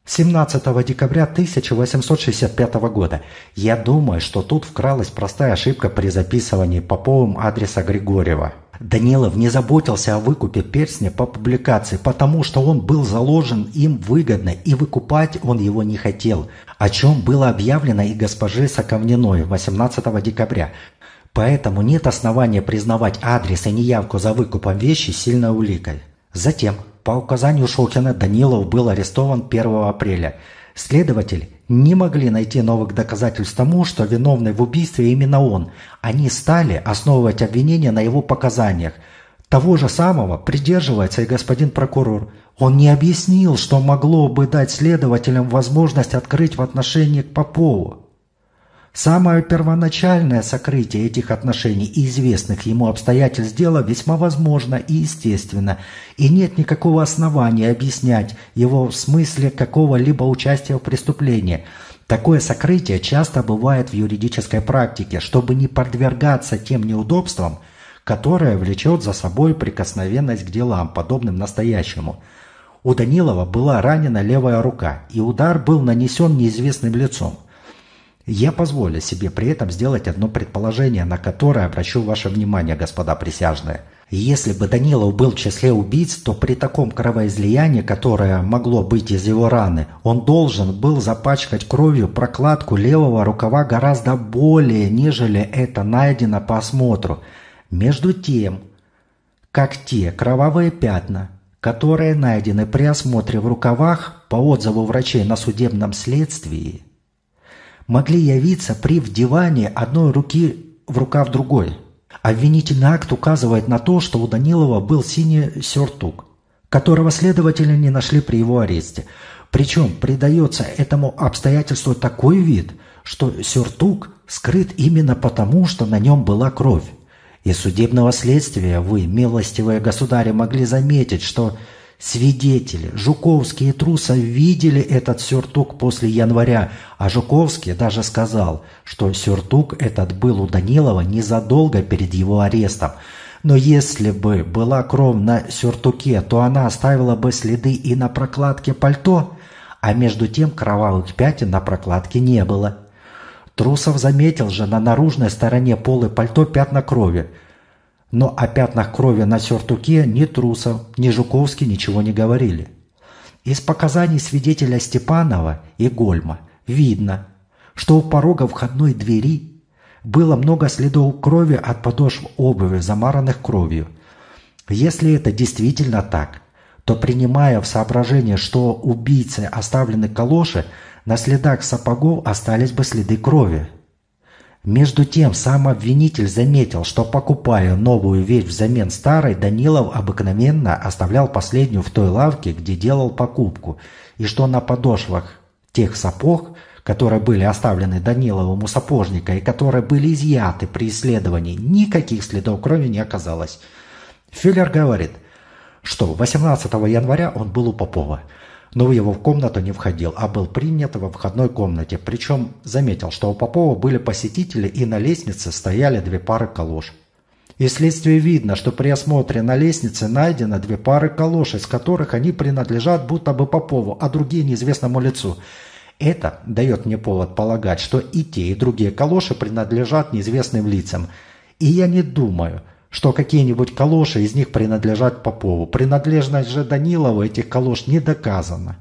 17 декабря 1865 года. Я думаю, что тут вкралась простая ошибка при записывании Поповым адреса Григорьева. Данилов не заботился о выкупе перстня по публикации, потому что он был заложен им выгодно, и выкупать он его не хотел, о чем было объявлено и госпоже Соковниной 18 декабря. Поэтому нет основания признавать адрес и неявку за выкупом вещи сильной уликой. Затем по указанию Шохина Данилов был арестован 1 апреля. Следователи не могли найти новых доказательств тому, что виновный в убийстве именно он. Они стали основывать обвинения на его показаниях. Того же самого придерживается и господин прокурор. Он не объяснил, что могло бы дать следователям возможность открыть в отношении к Попову. Самое первоначальное сокрытие этих отношений и известных ему обстоятельств дела весьма возможно и естественно, и нет никакого основания объяснять его в смысле какого-либо участия в преступлении. Такое сокрытие часто бывает в юридической практике, чтобы не подвергаться тем неудобствам, которое влечет за собой прикосновенность к делам, подобным настоящему. У Данилова была ранена левая рука, и удар был нанесен неизвестным лицом. Я позволю себе при этом сделать одно предположение, на которое обращу ваше внимание, господа присяжные. Если бы Данилов был в числе убийц, то при таком кровоизлиянии, которое могло быть из его раны, он должен был запачкать кровью прокладку левого рукава гораздо более, нежели это найдено по осмотру. Между тем, как те кровавые пятна, которые найдены при осмотре в рукавах по отзыву врачей на судебном следствии – могли явиться при вдевании одной руки в рукав другой. Обвинительный акт указывает на то, что у Данилова был синий сюртук, которого следователи не нашли при его аресте. Причем придается этому обстоятельству такой вид, что сюртук скрыт именно потому, что на нем была кровь. Из судебного следствия вы, милостивые государи, могли заметить, что Свидетели, Жуковский и Трусов видели этот сюртук после января, а Жуковский даже сказал, что сюртук этот был у Данилова незадолго перед его арестом. Но если бы была кровь на сюртуке, то она оставила бы следы и на прокладке пальто, а между тем кровавых пятен на прокладке не было. Трусов заметил же на наружной стороне полы пальто пятна крови – но о пятнах крови на сюртуке ни Трусов, ни Жуковский ничего не говорили. Из показаний свидетеля Степанова и Гольма видно, что у порога входной двери было много следов крови от подошв обуви, замаранных кровью. Если это действительно так, то принимая в соображение, что убийце оставлены калоши, На следах сапогов остались бы следы крови. Между тем, сам обвинитель заметил, что покупая новую вещь взамен старой, Данилов обыкновенно оставлял последнюю в той лавке, где делал покупку, и что на подошвах тех сапог, которые были оставлены Даниловым у сапожника и которые были изъяты при исследовании, никаких следов крови не оказалось. Фюллер говорит, что 18 января он был у Попова – но в его комнату не входил, а был принят во входной комнате. Причем заметил, что у Попова были посетители и на лестнице стояли две пары калош. Из следствия видно, что при осмотре на лестнице найдено две пары калош, из которых они принадлежат будто бы Попову, а другие неизвестному лицу. Это дает мне повод полагать, что и те, и другие калоши принадлежат неизвестным лицам. И я не думаю, что какие-нибудь калоши из них принадлежат Попову. Принадлежность же Данилову этих калош не доказана.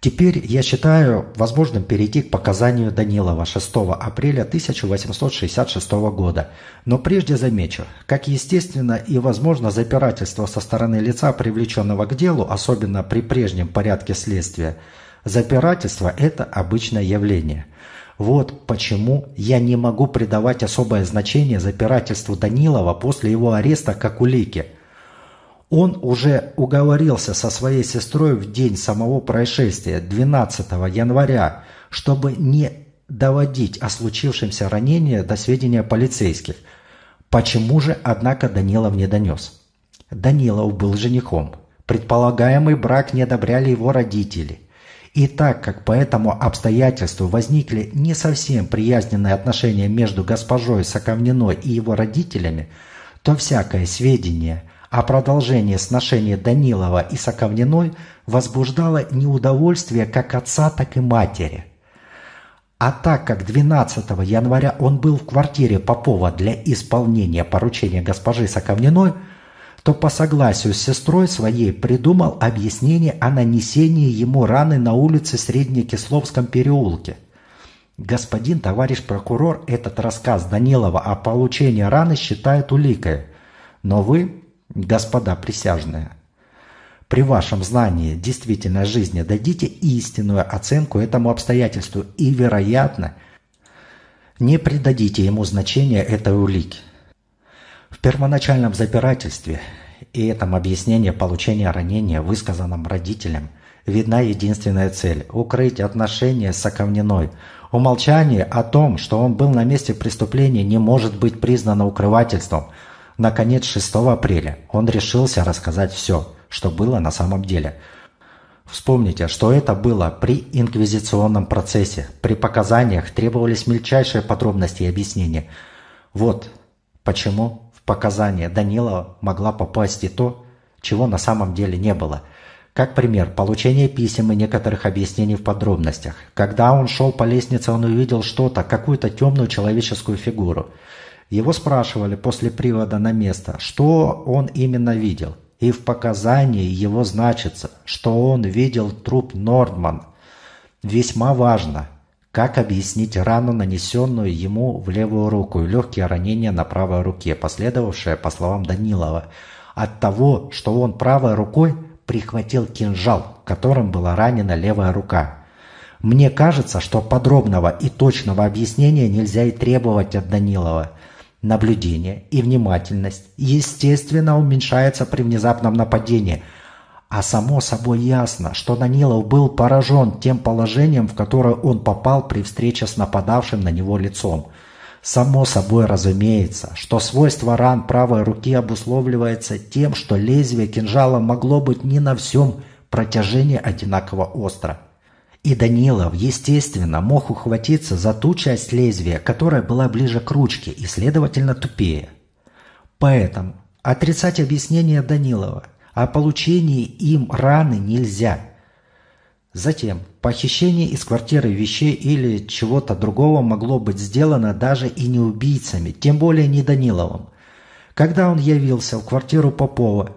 Теперь я считаю возможным перейти к показанию Данилова 6 апреля 1866 года. Но прежде замечу, как естественно и возможно запирательство со стороны лица, привлеченного к делу, особенно при прежнем порядке следствия. Запирательство – это обычное явление – вот почему я не могу придавать особое значение запирательству Данилова после его ареста как улики. Он уже уговорился со своей сестрой в день самого происшествия, 12 января, чтобы не доводить о случившемся ранении до сведения полицейских. Почему же, однако, Данилов не донес? Данилов был женихом. Предполагаемый брак не одобряли его родители. И так как по этому обстоятельству возникли не совсем приязненные отношения между госпожой Соковниной и его родителями, то всякое сведение о продолжении сношения Данилова и Соковниной возбуждало неудовольствие как отца, так и матери. А так как 12 января он был в квартире Попова для исполнения поручения госпожи Соковниной – то по согласию с сестрой своей придумал объяснение о нанесении ему раны на улице Среднекисловском переулке. Господин товарищ прокурор этот рассказ Данилова о получении раны считает уликой. Но вы, господа присяжные, при вашем знании действительной жизни дадите истинную оценку этому обстоятельству и, вероятно, не придадите ему значения этой улики. В первоначальном запирательстве и этом объяснении получения ранения, высказанном родителям, видна единственная цель – укрыть отношения с Соковниной. Умолчание о том, что он был на месте преступления, не может быть признано укрывательством. Наконец, 6 апреля он решился рассказать все, что было на самом деле. Вспомните, что это было при инквизиционном процессе. При показаниях требовались мельчайшие подробности и объяснения. Вот почему показания Данилова могла попасть и то, чего на самом деле не было. Как пример, получение писем и некоторых объяснений в подробностях. Когда он шел по лестнице, он увидел что-то, какую-то темную человеческую фигуру. Его спрашивали после привода на место, что он именно видел. И в показании его значится, что он видел труп Нордман. Весьма важно, как объяснить рану, нанесенную ему в левую руку и легкие ранения на правой руке, последовавшее, по словам Данилова, от того, что он правой рукой прихватил кинжал, которым была ранена левая рука. Мне кажется, что подробного и точного объяснения нельзя и требовать от Данилова. Наблюдение и внимательность, естественно, уменьшается при внезапном нападении – а само собой ясно, что Данилов был поражен тем положением, в которое он попал при встрече с нападавшим на него лицом. Само собой разумеется, что свойство ран правой руки обусловливается тем, что лезвие кинжала могло быть не на всем протяжении одинаково остро. И Данилов, естественно, мог ухватиться за ту часть лезвия, которая была ближе к ручке и, следовательно, тупее. Поэтому отрицать объяснение Данилова – о получении им раны нельзя. Затем, похищение из квартиры вещей или чего-то другого могло быть сделано даже и не убийцами, тем более не Даниловым. Когда он явился в квартиру Попова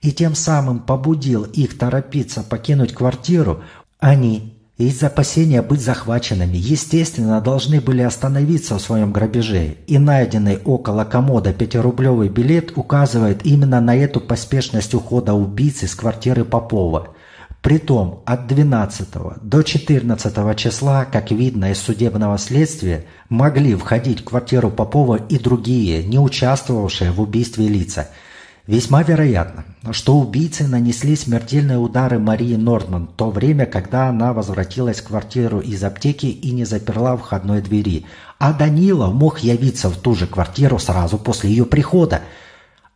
и тем самым побудил их торопиться покинуть квартиру, они из опасения быть захваченными, естественно, должны были остановиться в своем грабеже, и найденный около комода пятирублевый билет указывает именно на эту поспешность ухода убийцы с квартиры Попова. Притом от 12 до 14 числа, как видно из судебного следствия, могли входить в квартиру Попова и другие, не участвовавшие в убийстве лица. Весьма вероятно, что убийцы нанесли смертельные удары Марии Нордман в то время, когда она возвратилась в квартиру из аптеки и не заперла входной двери, а Данилов мог явиться в ту же квартиру сразу после ее прихода –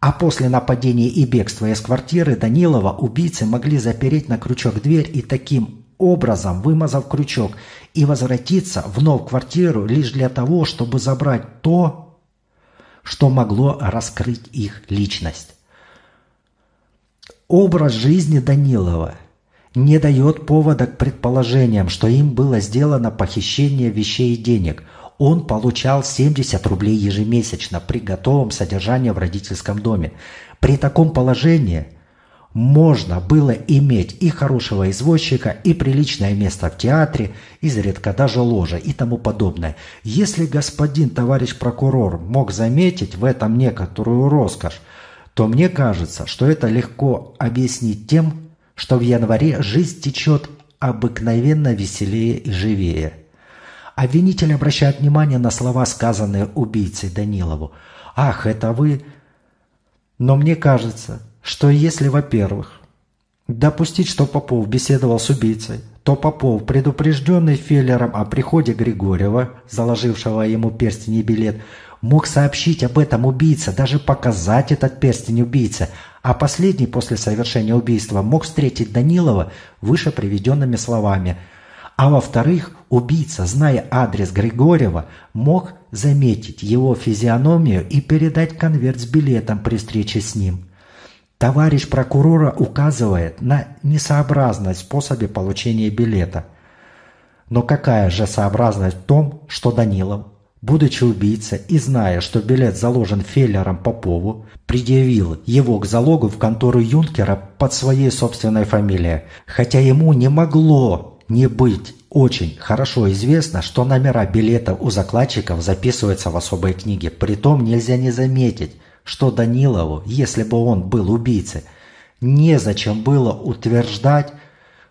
а после нападения и бегства из квартиры Данилова убийцы могли запереть на крючок дверь и таким образом, вымазав крючок, и возвратиться вновь в квартиру лишь для того, чтобы забрать то, что могло раскрыть их личность. Образ жизни Данилова не дает повода к предположениям, что им было сделано похищение вещей и денег – он получал 70 рублей ежемесячно при готовом содержании в родительском доме. При таком положении можно было иметь и хорошего извозчика, и приличное место в театре, изредка даже ложа и тому подобное. Если господин товарищ прокурор мог заметить в этом некоторую роскошь, то мне кажется, что это легко объяснить тем, что в январе жизнь течет обыкновенно веселее и живее. Обвинитель обращает внимание на слова, сказанные убийцей Данилову. «Ах, это вы...» Но мне кажется, что если, во-первых, допустить, что Попов беседовал с убийцей, то Попов, предупрежденный Феллером о приходе Григорьева, заложившего ему перстень и билет, мог сообщить об этом убийце, даже показать этот перстень убийце, а последний после совершения убийства мог встретить Данилова выше приведенными словами – а во-вторых, убийца, зная адрес Григорьева, мог заметить его физиономию и передать конверт с билетом при встрече с ним. Товарищ прокурора указывает на несообразность в способе получения билета. Но какая же сообразность в том, что Данилов, будучи убийцей и зная, что билет заложен Феллером Попову, предъявил его к залогу в контору Юнкера под своей собственной фамилией, хотя ему не могло не быть очень хорошо известно, что номера билетов у закладчиков записываются в особой книге. Притом нельзя не заметить, что Данилову, если бы он был убийцей, незачем было утверждать,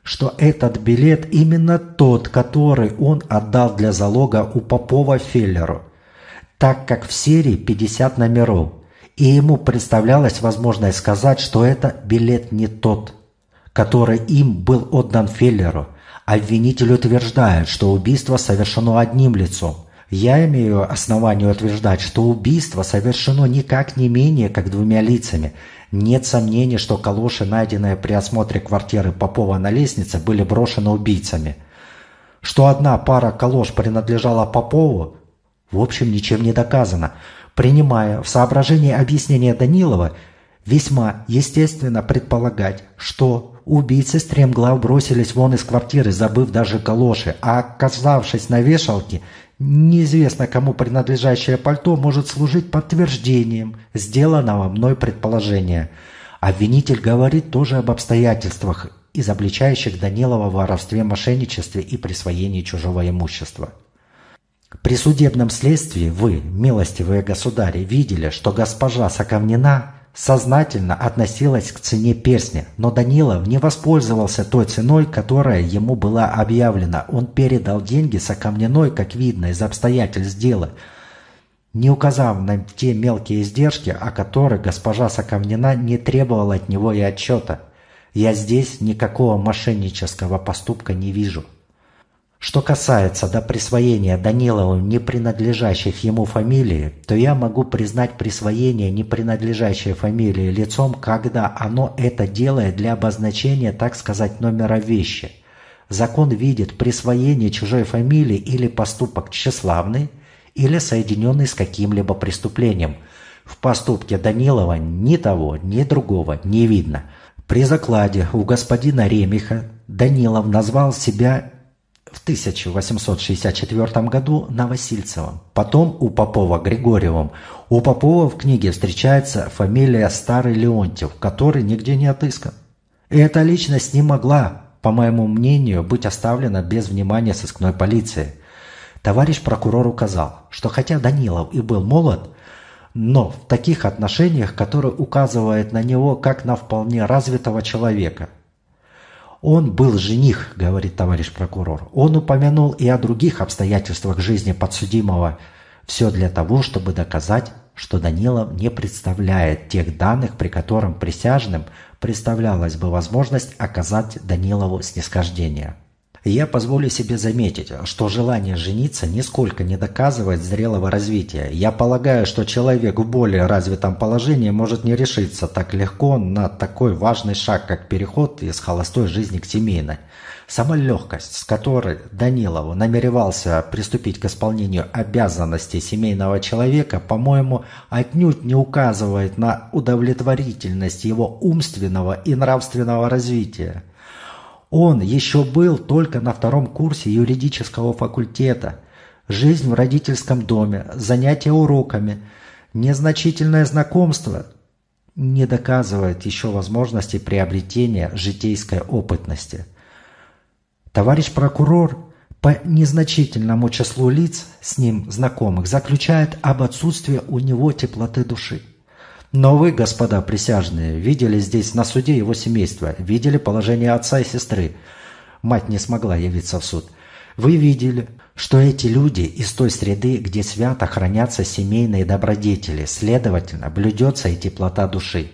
что этот билет именно тот, который он отдал для залога у Попова Феллеру, так как в серии 50 номеров, и ему представлялось возможность сказать, что это билет не тот, который им был отдан Феллеру – Обвинитель утверждает, что убийство совершено одним лицом. Я имею основание утверждать, что убийство совершено никак не менее, как двумя лицами. Нет сомнений, что калоши, найденные при осмотре квартиры Попова на лестнице, были брошены убийцами. Что одна пара калош принадлежала Попову, в общем, ничем не доказано. Принимая в соображение объяснения Данилова, весьма естественно предполагать, что Убийцы стремглав бросились вон из квартиры, забыв даже калоши, а оказавшись на вешалке, неизвестно кому принадлежащее пальто может служить подтверждением сделанного мной предположения. Обвинитель говорит тоже об обстоятельствах, изобличающих Данилова в воровстве, мошенничестве и присвоении чужого имущества. При судебном следствии вы, милостивые государи, видели, что госпожа Соковнина сознательно относилась к цене перстня, но Данилов не воспользовался той ценой, которая ему была объявлена. Он передал деньги Сокомниной, как видно из обстоятельств дела, не указав на те мелкие издержки, о которых госпожа Сокомнина не требовала от него и отчета. Я здесь никакого мошеннического поступка не вижу. Что касается до присвоения Данилову не принадлежащих ему фамилии, то я могу признать присвоение не принадлежащей фамилии лицом, когда оно это делает для обозначения, так сказать, номера вещи. Закон видит присвоение чужой фамилии или поступок тщеславный, или соединенный с каким-либо преступлением. В поступке Данилова ни того, ни другого не видно. При закладе у господина Ремиха Данилов назвал себя в 1864 году на Васильцевом, потом у Попова Григорьевым. У Попова в книге встречается фамилия Старый Леонтьев, который нигде не отыскан. И эта личность не могла, по моему мнению, быть оставлена без внимания сыскной полиции. Товарищ прокурор указал, что хотя Данилов и был молод, но в таких отношениях, которые указывают на него как на вполне развитого человека – Он был жених, говорит товарищ прокурор. Он упомянул и о других обстоятельствах жизни подсудимого. Все для того, чтобы доказать, что Данилов не представляет тех данных, при котором присяжным представлялась бы возможность оказать Данилову снисхождение. Я позволю себе заметить, что желание жениться нисколько не доказывает зрелого развития. Я полагаю, что человек в более развитом положении может не решиться так легко на такой важный шаг, как переход из холостой жизни к семейной. Сама легкость, с которой Данилову намеревался приступить к исполнению обязанностей семейного человека, по-моему, отнюдь не указывает на удовлетворительность его умственного и нравственного развития. Он еще был только на втором курсе юридического факультета. Жизнь в родительском доме, занятия уроками, незначительное знакомство не доказывает еще возможности приобретения житейской опытности. Товарищ прокурор по незначительному числу лиц с ним знакомых заключает об отсутствии у него теплоты души. Но вы, господа присяжные, видели здесь на суде его семейство, видели положение отца и сестры. Мать не смогла явиться в суд. Вы видели, что эти люди из той среды, где свято хранятся семейные добродетели, следовательно, блюдется и теплота души.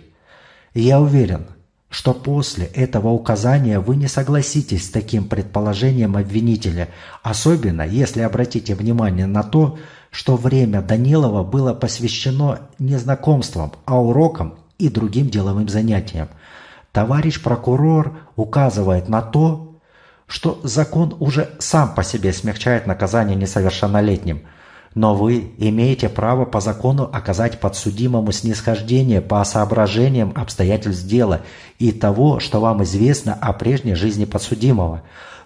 И я уверен, что после этого указания вы не согласитесь с таким предположением обвинителя, особенно если обратите внимание на то, что время Данилова было посвящено не знакомствам, а урокам и другим деловым занятиям. Товарищ прокурор указывает на то, что закон уже сам по себе смягчает наказание несовершеннолетним, но вы имеете право по закону оказать подсудимому снисхождение по соображениям обстоятельств дела и того, что вам известно о прежней жизни подсудимого.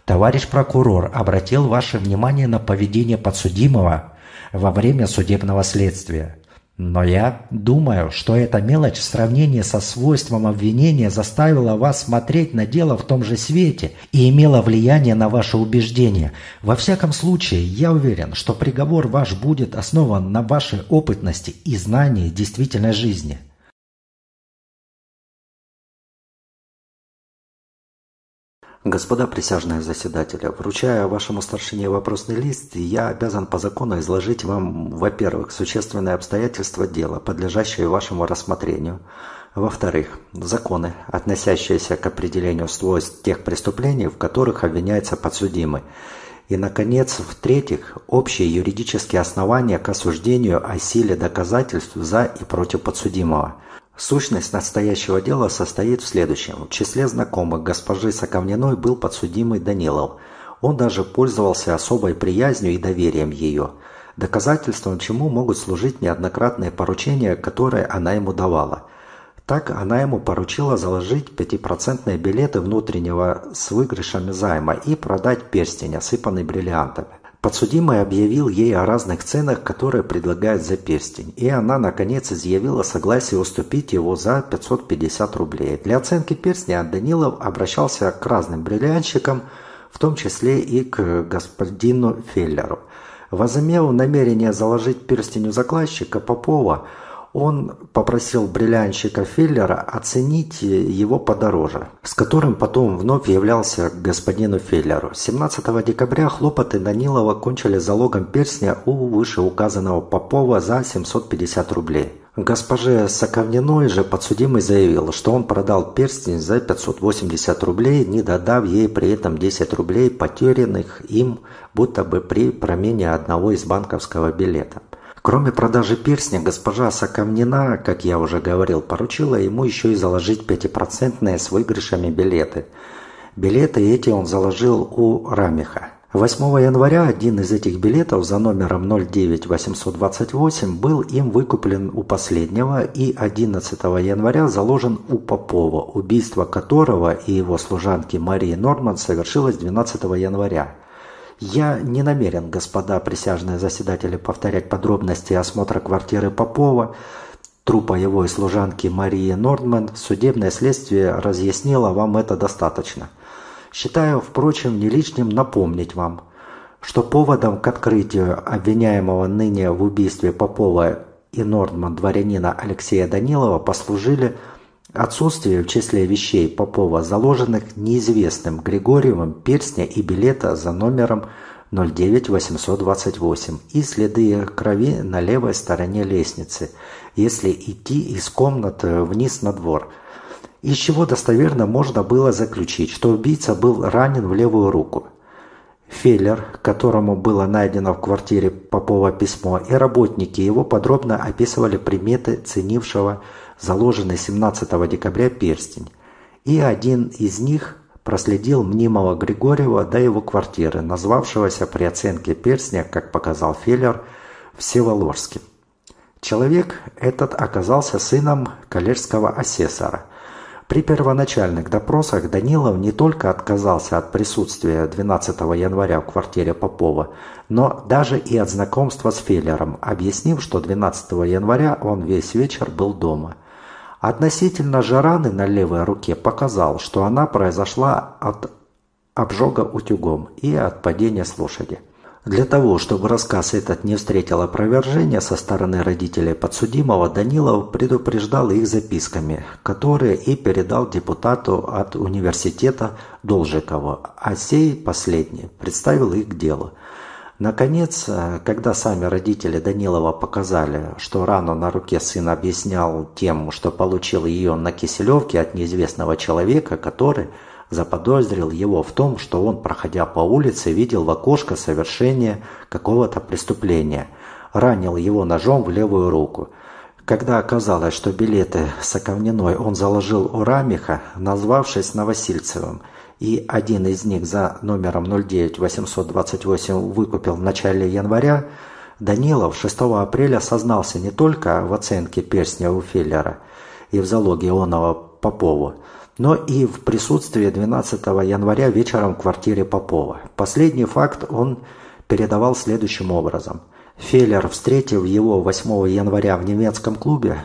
Товарищ прокурор обратил ваше внимание на поведение подсудимого во время судебного следствия. Но я думаю, что эта мелочь в сравнении со свойством обвинения заставила вас смотреть на дело в том же свете и имела влияние на ваше убеждение. Во всяком случае, я уверен, что приговор ваш будет основан на вашей опытности и знании действительной жизни. Господа присяжные заседатели, вручая вашему старшине вопросный лист, я обязан по закону изложить вам, во-первых, существенные обстоятельства дела, подлежащие вашему рассмотрению, во-вторых, законы, относящиеся к определению свойств тех преступлений, в которых обвиняется подсудимый, и, наконец, в-третьих, общие юридические основания к осуждению о силе доказательств за и против подсудимого – Сущность настоящего дела состоит в следующем. В числе знакомых госпожи Соковниной был подсудимый Данилов. Он даже пользовался особой приязнью и доверием ее, доказательством чему могут служить неоднократные поручения, которые она ему давала. Так она ему поручила заложить пятипроцентные билеты внутреннего с выигрышами займа и продать перстень, осыпанный бриллиантами. Подсудимый объявил ей о разных ценах, которые предлагают за перстень, и она, наконец, изъявила согласие уступить его за 550 рублей. Для оценки перстня Данилов обращался к разным бриллианщикам, в том числе и к господину Феллеру. Возымев намерение заложить перстень у заказчика Попова, он попросил бриллианщика Феллера оценить его подороже, с которым потом вновь являлся господину Феллеру. 17 декабря хлопоты Данилова кончили залогом перстня у вышеуказанного Попова за 750 рублей. Госпоже Соковниной же подсудимый заявил, что он продал перстень за 580 рублей, не додав ей при этом 10 рублей, потерянных им будто бы при промене одного из банковского билета. Кроме продажи перстня, госпожа Соковнина, как я уже говорил, поручила ему еще и заложить пятипроцентные с выигрышами билеты. Билеты эти он заложил у Рамиха. 8 января один из этих билетов за номером 09828 был им выкуплен у последнего и 11 января заложен у Попова, убийство которого и его служанки Марии Норман совершилось 12 января. Я не намерен, господа присяжные заседатели, повторять подробности осмотра квартиры Попова, трупа его и служанки Марии Нордман. Судебное следствие разъяснило вам это достаточно. Считаю, впрочем, не лишним напомнить вам, что поводом к открытию обвиняемого ныне в убийстве Попова и Нордман дворянина Алексея Данилова послужили Отсутствие в числе вещей Попова, заложенных неизвестным Григорьевым перстня и билета за номером 09828 и следы крови на левой стороне лестницы, если идти из комнат вниз на двор. Из чего достоверно можно было заключить, что убийца был ранен в левую руку. Феллер, которому было найдено в квартире Попова письмо, и работники его подробно описывали приметы ценившего заложенный 17 декабря перстень. И один из них проследил мнимого Григорьева до его квартиры, назвавшегося при оценке перстня, как показал Феллер, Всеволожским. Человек этот оказался сыном коллежского асессора – при первоначальных допросах Данилов не только отказался от присутствия 12 января в квартире Попова, но даже и от знакомства с Феллером, объяснив, что 12 января он весь вечер был дома. Относительно же раны на левой руке показал, что она произошла от обжога утюгом и от падения с лошади. Для того, чтобы рассказ этот не встретил опровержения со стороны родителей подсудимого, Данилов предупреждал их записками, которые и передал депутату от университета Должикову, а сей последний представил их к делу. Наконец, когда сами родители Данилова показали, что рану на руке сын объяснял тем, что получил ее на Киселевке от неизвестного человека, который заподозрил его в том, что он, проходя по улице, видел в окошко совершение какого-то преступления, ранил его ножом в левую руку. Когда оказалось, что билеты с Оковниной он заложил у Рамиха, назвавшись Новосильцевым, и один из них за номером 09828 выкупил в начале января, Данилов 6 апреля сознался не только в оценке перстня у Феллера и в залоге Ионова Попову, но и в присутствии 12 января вечером в квартире Попова. Последний факт он передавал следующим образом. Феллер, встретив его 8 января в немецком клубе,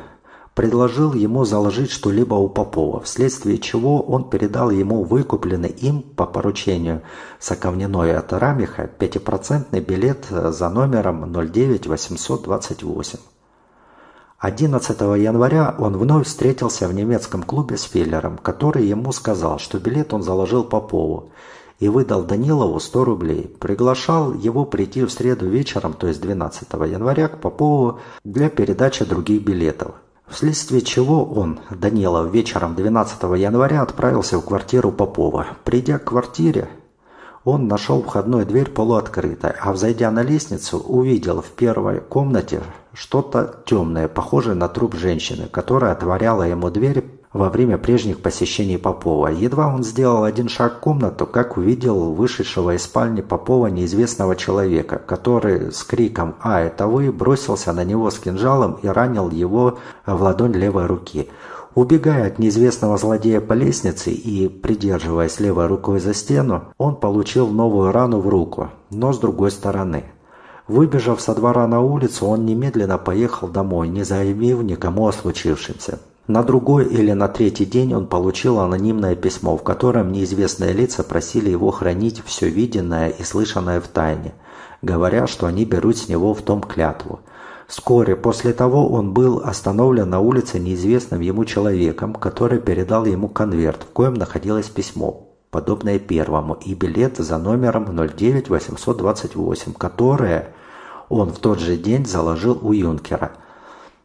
предложил ему заложить что-либо у Попова, вследствие чего он передал ему выкупленный им по поручению Соковниной от Рамиха 5% билет за номером 09828. 11 января он вновь встретился в немецком клубе с Феллером, который ему сказал, что билет он заложил Попову и выдал Данилову 100 рублей. Приглашал его прийти в среду вечером, то есть 12 января, к Попову для передачи других билетов. Вследствие чего он, Данилов, вечером 12 января отправился в квартиру Попова. Придя к квартире, он нашел входную дверь полуоткрытой, а взойдя на лестницу, увидел в первой комнате что-то темное, похожее на труп женщины, которая отворяла ему дверь во время прежних посещений Попова. Едва он сделал один шаг в комнату, как увидел вышедшего из спальни Попова неизвестного человека, который с криком «А, это вы!» бросился на него с кинжалом и ранил его в ладонь левой руки. Убегая от неизвестного злодея по лестнице и придерживаясь левой рукой за стену, он получил новую рану в руку, но с другой стороны. Выбежав со двора на улицу, он немедленно поехал домой, не заявив никому о случившемся. На другой или на третий день он получил анонимное письмо, в котором неизвестные лица просили его хранить все виденное и слышанное в тайне, говоря, что они берут с него в том клятву – Вскоре после того он был остановлен на улице неизвестным ему человеком, который передал ему конверт, в коем находилось письмо, подобное первому, и билет за номером 09828, которое он в тот же день заложил у юнкера.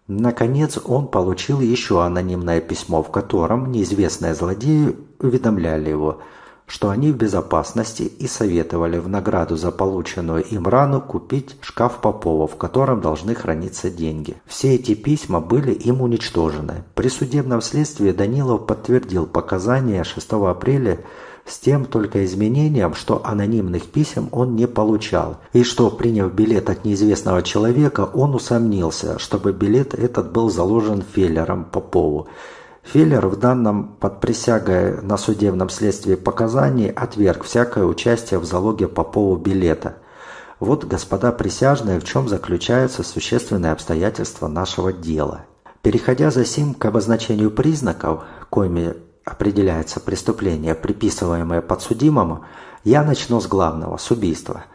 Наконец он получил еще анонимное письмо, в котором неизвестные злодеи уведомляли его – что они в безопасности и советовали в награду за полученную им рану купить шкаф Попова, в котором должны храниться деньги. Все эти письма были им уничтожены. При судебном следствии Данилов подтвердил показания 6 апреля с тем только изменением, что анонимных писем он не получал, и что, приняв билет от неизвестного человека, он усомнился, чтобы билет этот был заложен Феллером Попову, Филлер в данном под присягой на судебном следствии показании отверг всякое участие в залоге Попову билета. Вот, господа присяжные, в чем заключаются существенные обстоятельства нашего дела. Переходя за сим к обозначению признаков, коими определяется преступление, приписываемое подсудимому, я начну с главного – с убийства –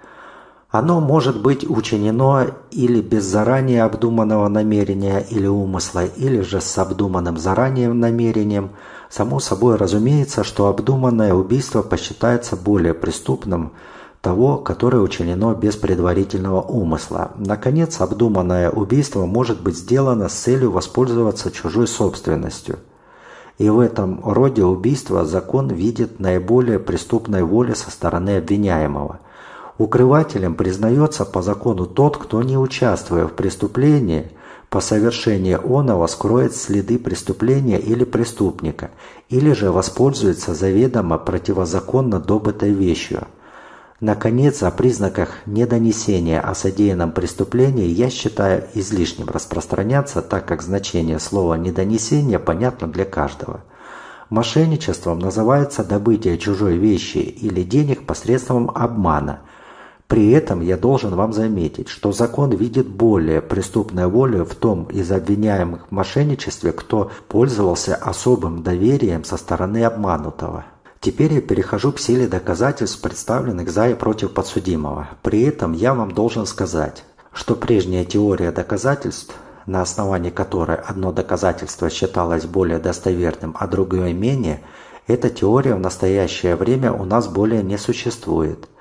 Оно может быть учинено или без заранее обдуманного намерения или умысла, или же с обдуманным заранее намерением. Само собой разумеется, что обдуманное убийство посчитается более преступным того, которое учинено без предварительного умысла. Наконец, обдуманное убийство может быть сделано с целью воспользоваться чужой собственностью. И в этом роде убийства закон видит наиболее преступной воли со стороны обвиняемого – Укрывателем признается по закону тот, кто, не участвуя в преступлении, по совершении оного скроет следы преступления или преступника, или же воспользуется заведомо противозаконно добытой вещью. Наконец, о признаках недонесения о содеянном преступлении я считаю излишним распространяться, так как значение слова «недонесение» понятно для каждого. Мошенничеством называется добытие чужой вещи или денег посредством обмана – при этом я должен вам заметить, что закон видит более преступную волю в том из обвиняемых в мошенничестве, кто пользовался особым доверием со стороны обманутого. Теперь я перехожу к силе доказательств, представленных за и против подсудимого. При этом я вам должен сказать, что прежняя теория доказательств, на основании которой одно доказательство считалось более достоверным, а другое менее, эта теория в настоящее время у нас более не существует –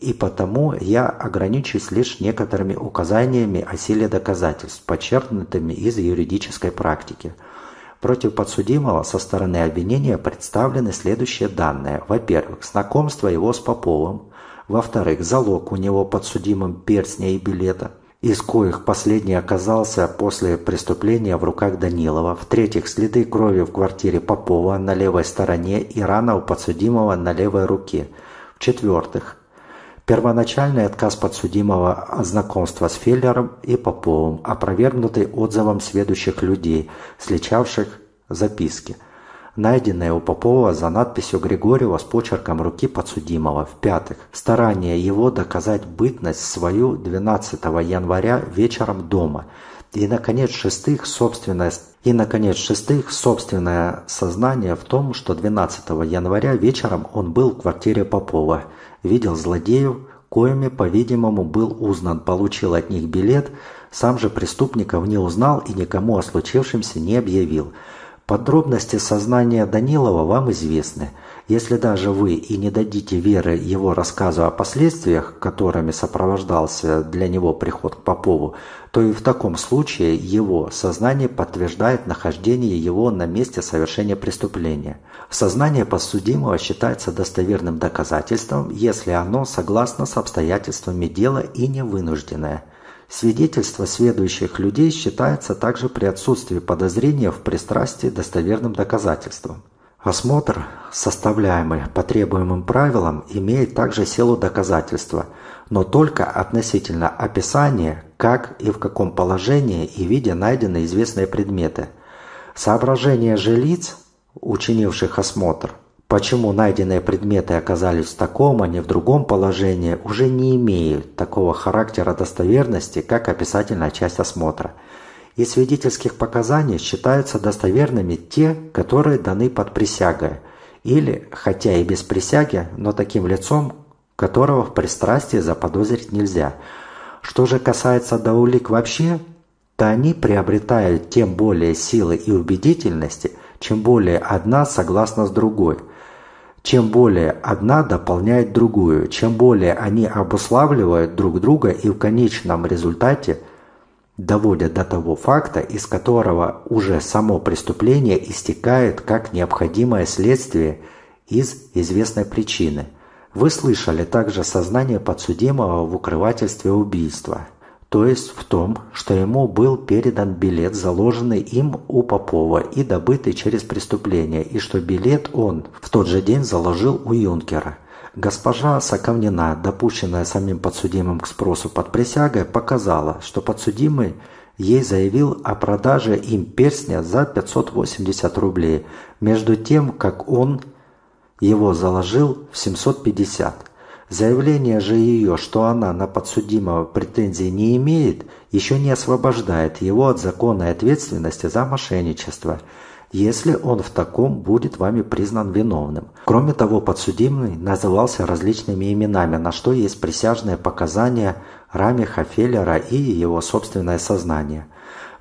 и потому я ограничусь лишь некоторыми указаниями о силе доказательств, подчеркнутыми из юридической практики. Против подсудимого со стороны обвинения представлены следующие данные. Во-первых, знакомство его с Поповым. Во-вторых, залог у него подсудимым перстня и билета, из коих последний оказался после преступления в руках Данилова. В-третьих, следы крови в квартире Попова на левой стороне и рана у подсудимого на левой руке. В-четвертых, Первоначальный отказ подсудимого от знакомства с Феллером и Поповым, опровергнутый отзывом сведущих людей, сличавших записки, найденные у Попова за надписью Григорьева с почерком руки подсудимого. В-пятых, старание его доказать бытность свою 12 января вечером дома. И, наконец, шестых, собственное, и, наконец, шестых, собственное сознание в том, что 12 января вечером он был в квартире Попова – видел злодеев, коими, по-видимому, был узнан, получил от них билет, сам же преступников не узнал и никому о случившемся не объявил. Подробности сознания Данилова вам известны. Если даже вы и не дадите веры его рассказу о последствиях, которыми сопровождался для него приход к Попову, то и в таком случае его сознание подтверждает нахождение его на месте совершения преступления. Сознание подсудимого считается достоверным доказательством, если оно согласно с обстоятельствами дела и не вынужденное. Свидетельство следующих людей считается также при отсутствии подозрения в пристрастии достоверным доказательством. Осмотр, составляемый по требуемым правилам, имеет также силу доказательства, но только относительно описания, как и в каком положении и виде найдены известные предметы. Соображения же лиц, учинивших осмотр, почему найденные предметы оказались в таком, а не в другом положении, уже не имеют такого характера достоверности, как описательная часть осмотра – из свидетельских показаний считаются достоверными те, которые даны под присягой, или, хотя и без присяги, но таким лицом, которого в пристрастии заподозрить нельзя. Что же касается до улик вообще, то они приобретают тем более силы и убедительности, чем более одна согласна с другой. Чем более одна дополняет другую, чем более они обуславливают друг друга и в конечном результате – доводят до того факта, из которого уже само преступление истекает как необходимое следствие из известной причины. Вы слышали также сознание подсудимого в укрывательстве убийства, то есть в том, что ему был передан билет, заложенный им у Попова и добытый через преступление, и что билет он в тот же день заложил у юнкера. Госпожа Соковнина, допущенная самим подсудимым к спросу под присягой, показала, что подсудимый ей заявил о продаже им перстня за 580 рублей, между тем, как он его заложил в 750. Заявление же ее, что она на подсудимого претензий не имеет, еще не освобождает его от законной ответственности за мошенничество – если он в таком будет вами признан виновным. Кроме того, подсудимый назывался различными именами, на что есть присяжные показания Рамиха Феллера и его собственное сознание.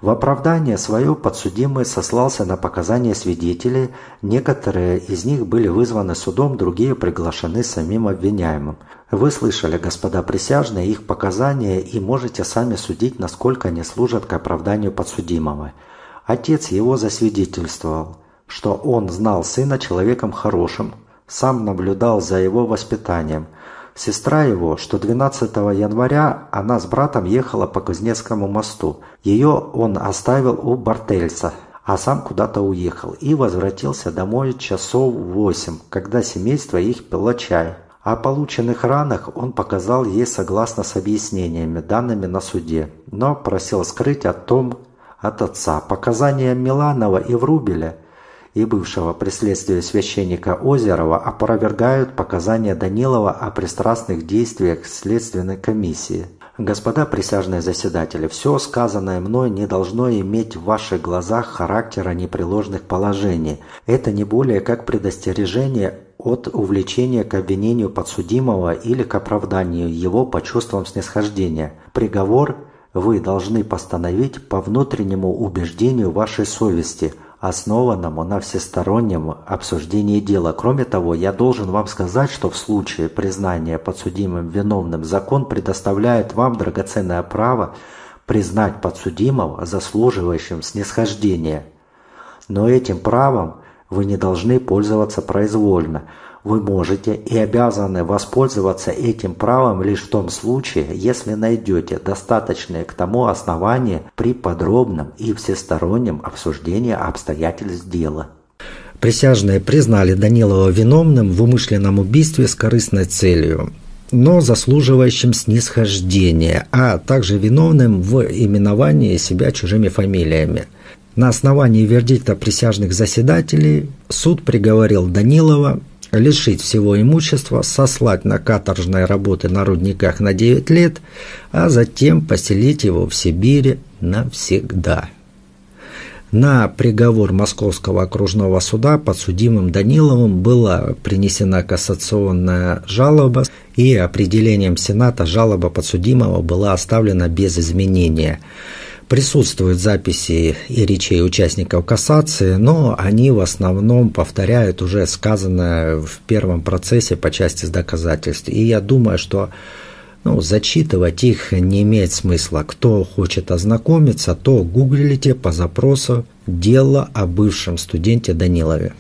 В оправдание свое подсудимый сослался на показания свидетелей, некоторые из них были вызваны судом, другие приглашены самим обвиняемым. Вы слышали, господа присяжные, их показания и можете сами судить, насколько они служат к оправданию подсудимого. Отец его засвидетельствовал, что он знал сына человеком хорошим, сам наблюдал за его воспитанием. Сестра его, что 12 января она с братом ехала по Кузнецкому мосту. Ее он оставил у Бартельса, а сам куда-то уехал и возвратился домой часов в восемь, когда семейство их пило чай. О полученных ранах он показал ей согласно с объяснениями, данными на суде, но просил скрыть о том от отца. Показания Миланова и Врубеля и бывшего при следствии священника Озерова опровергают показания Данилова о пристрастных действиях Следственной комиссии. Господа присяжные заседатели, все сказанное мной не должно иметь в ваших глазах характера непреложных положений. Это не более как предостережение от увлечения к обвинению подсудимого или к оправданию его по чувствам снисхождения. Приговор вы должны постановить по внутреннему убеждению вашей совести, основанному на всестороннем обсуждении дела. Кроме того, я должен вам сказать, что в случае признания подсудимым виновным закон предоставляет вам драгоценное право признать подсудимого заслуживающим снисхождения. Но этим правом вы не должны пользоваться произвольно. Вы можете и обязаны воспользоваться этим правом лишь в том случае, если найдете достаточные к тому основания при подробном и всестороннем обсуждении обстоятельств дела. Присяжные признали Данилова виновным в умышленном убийстве с корыстной целью, но заслуживающим снисхождения, а также виновным в именовании себя чужими фамилиями – на основании вердикта присяжных заседателей суд приговорил Данилова лишить всего имущества, сослать на каторжные работы на рудниках на 9 лет, а затем поселить его в Сибири навсегда. На приговор Московского окружного суда подсудимым Даниловым была принесена кассационная жалоба, и определением Сената жалоба подсудимого была оставлена без изменения – Присутствуют записи и речей участников кассации, но они в основном повторяют уже сказанное в первом процессе по части доказательств. И я думаю, что ну, зачитывать их не имеет смысла. Кто хочет ознакомиться, то гуглите по запросу «Дело о бывшем студенте Данилове».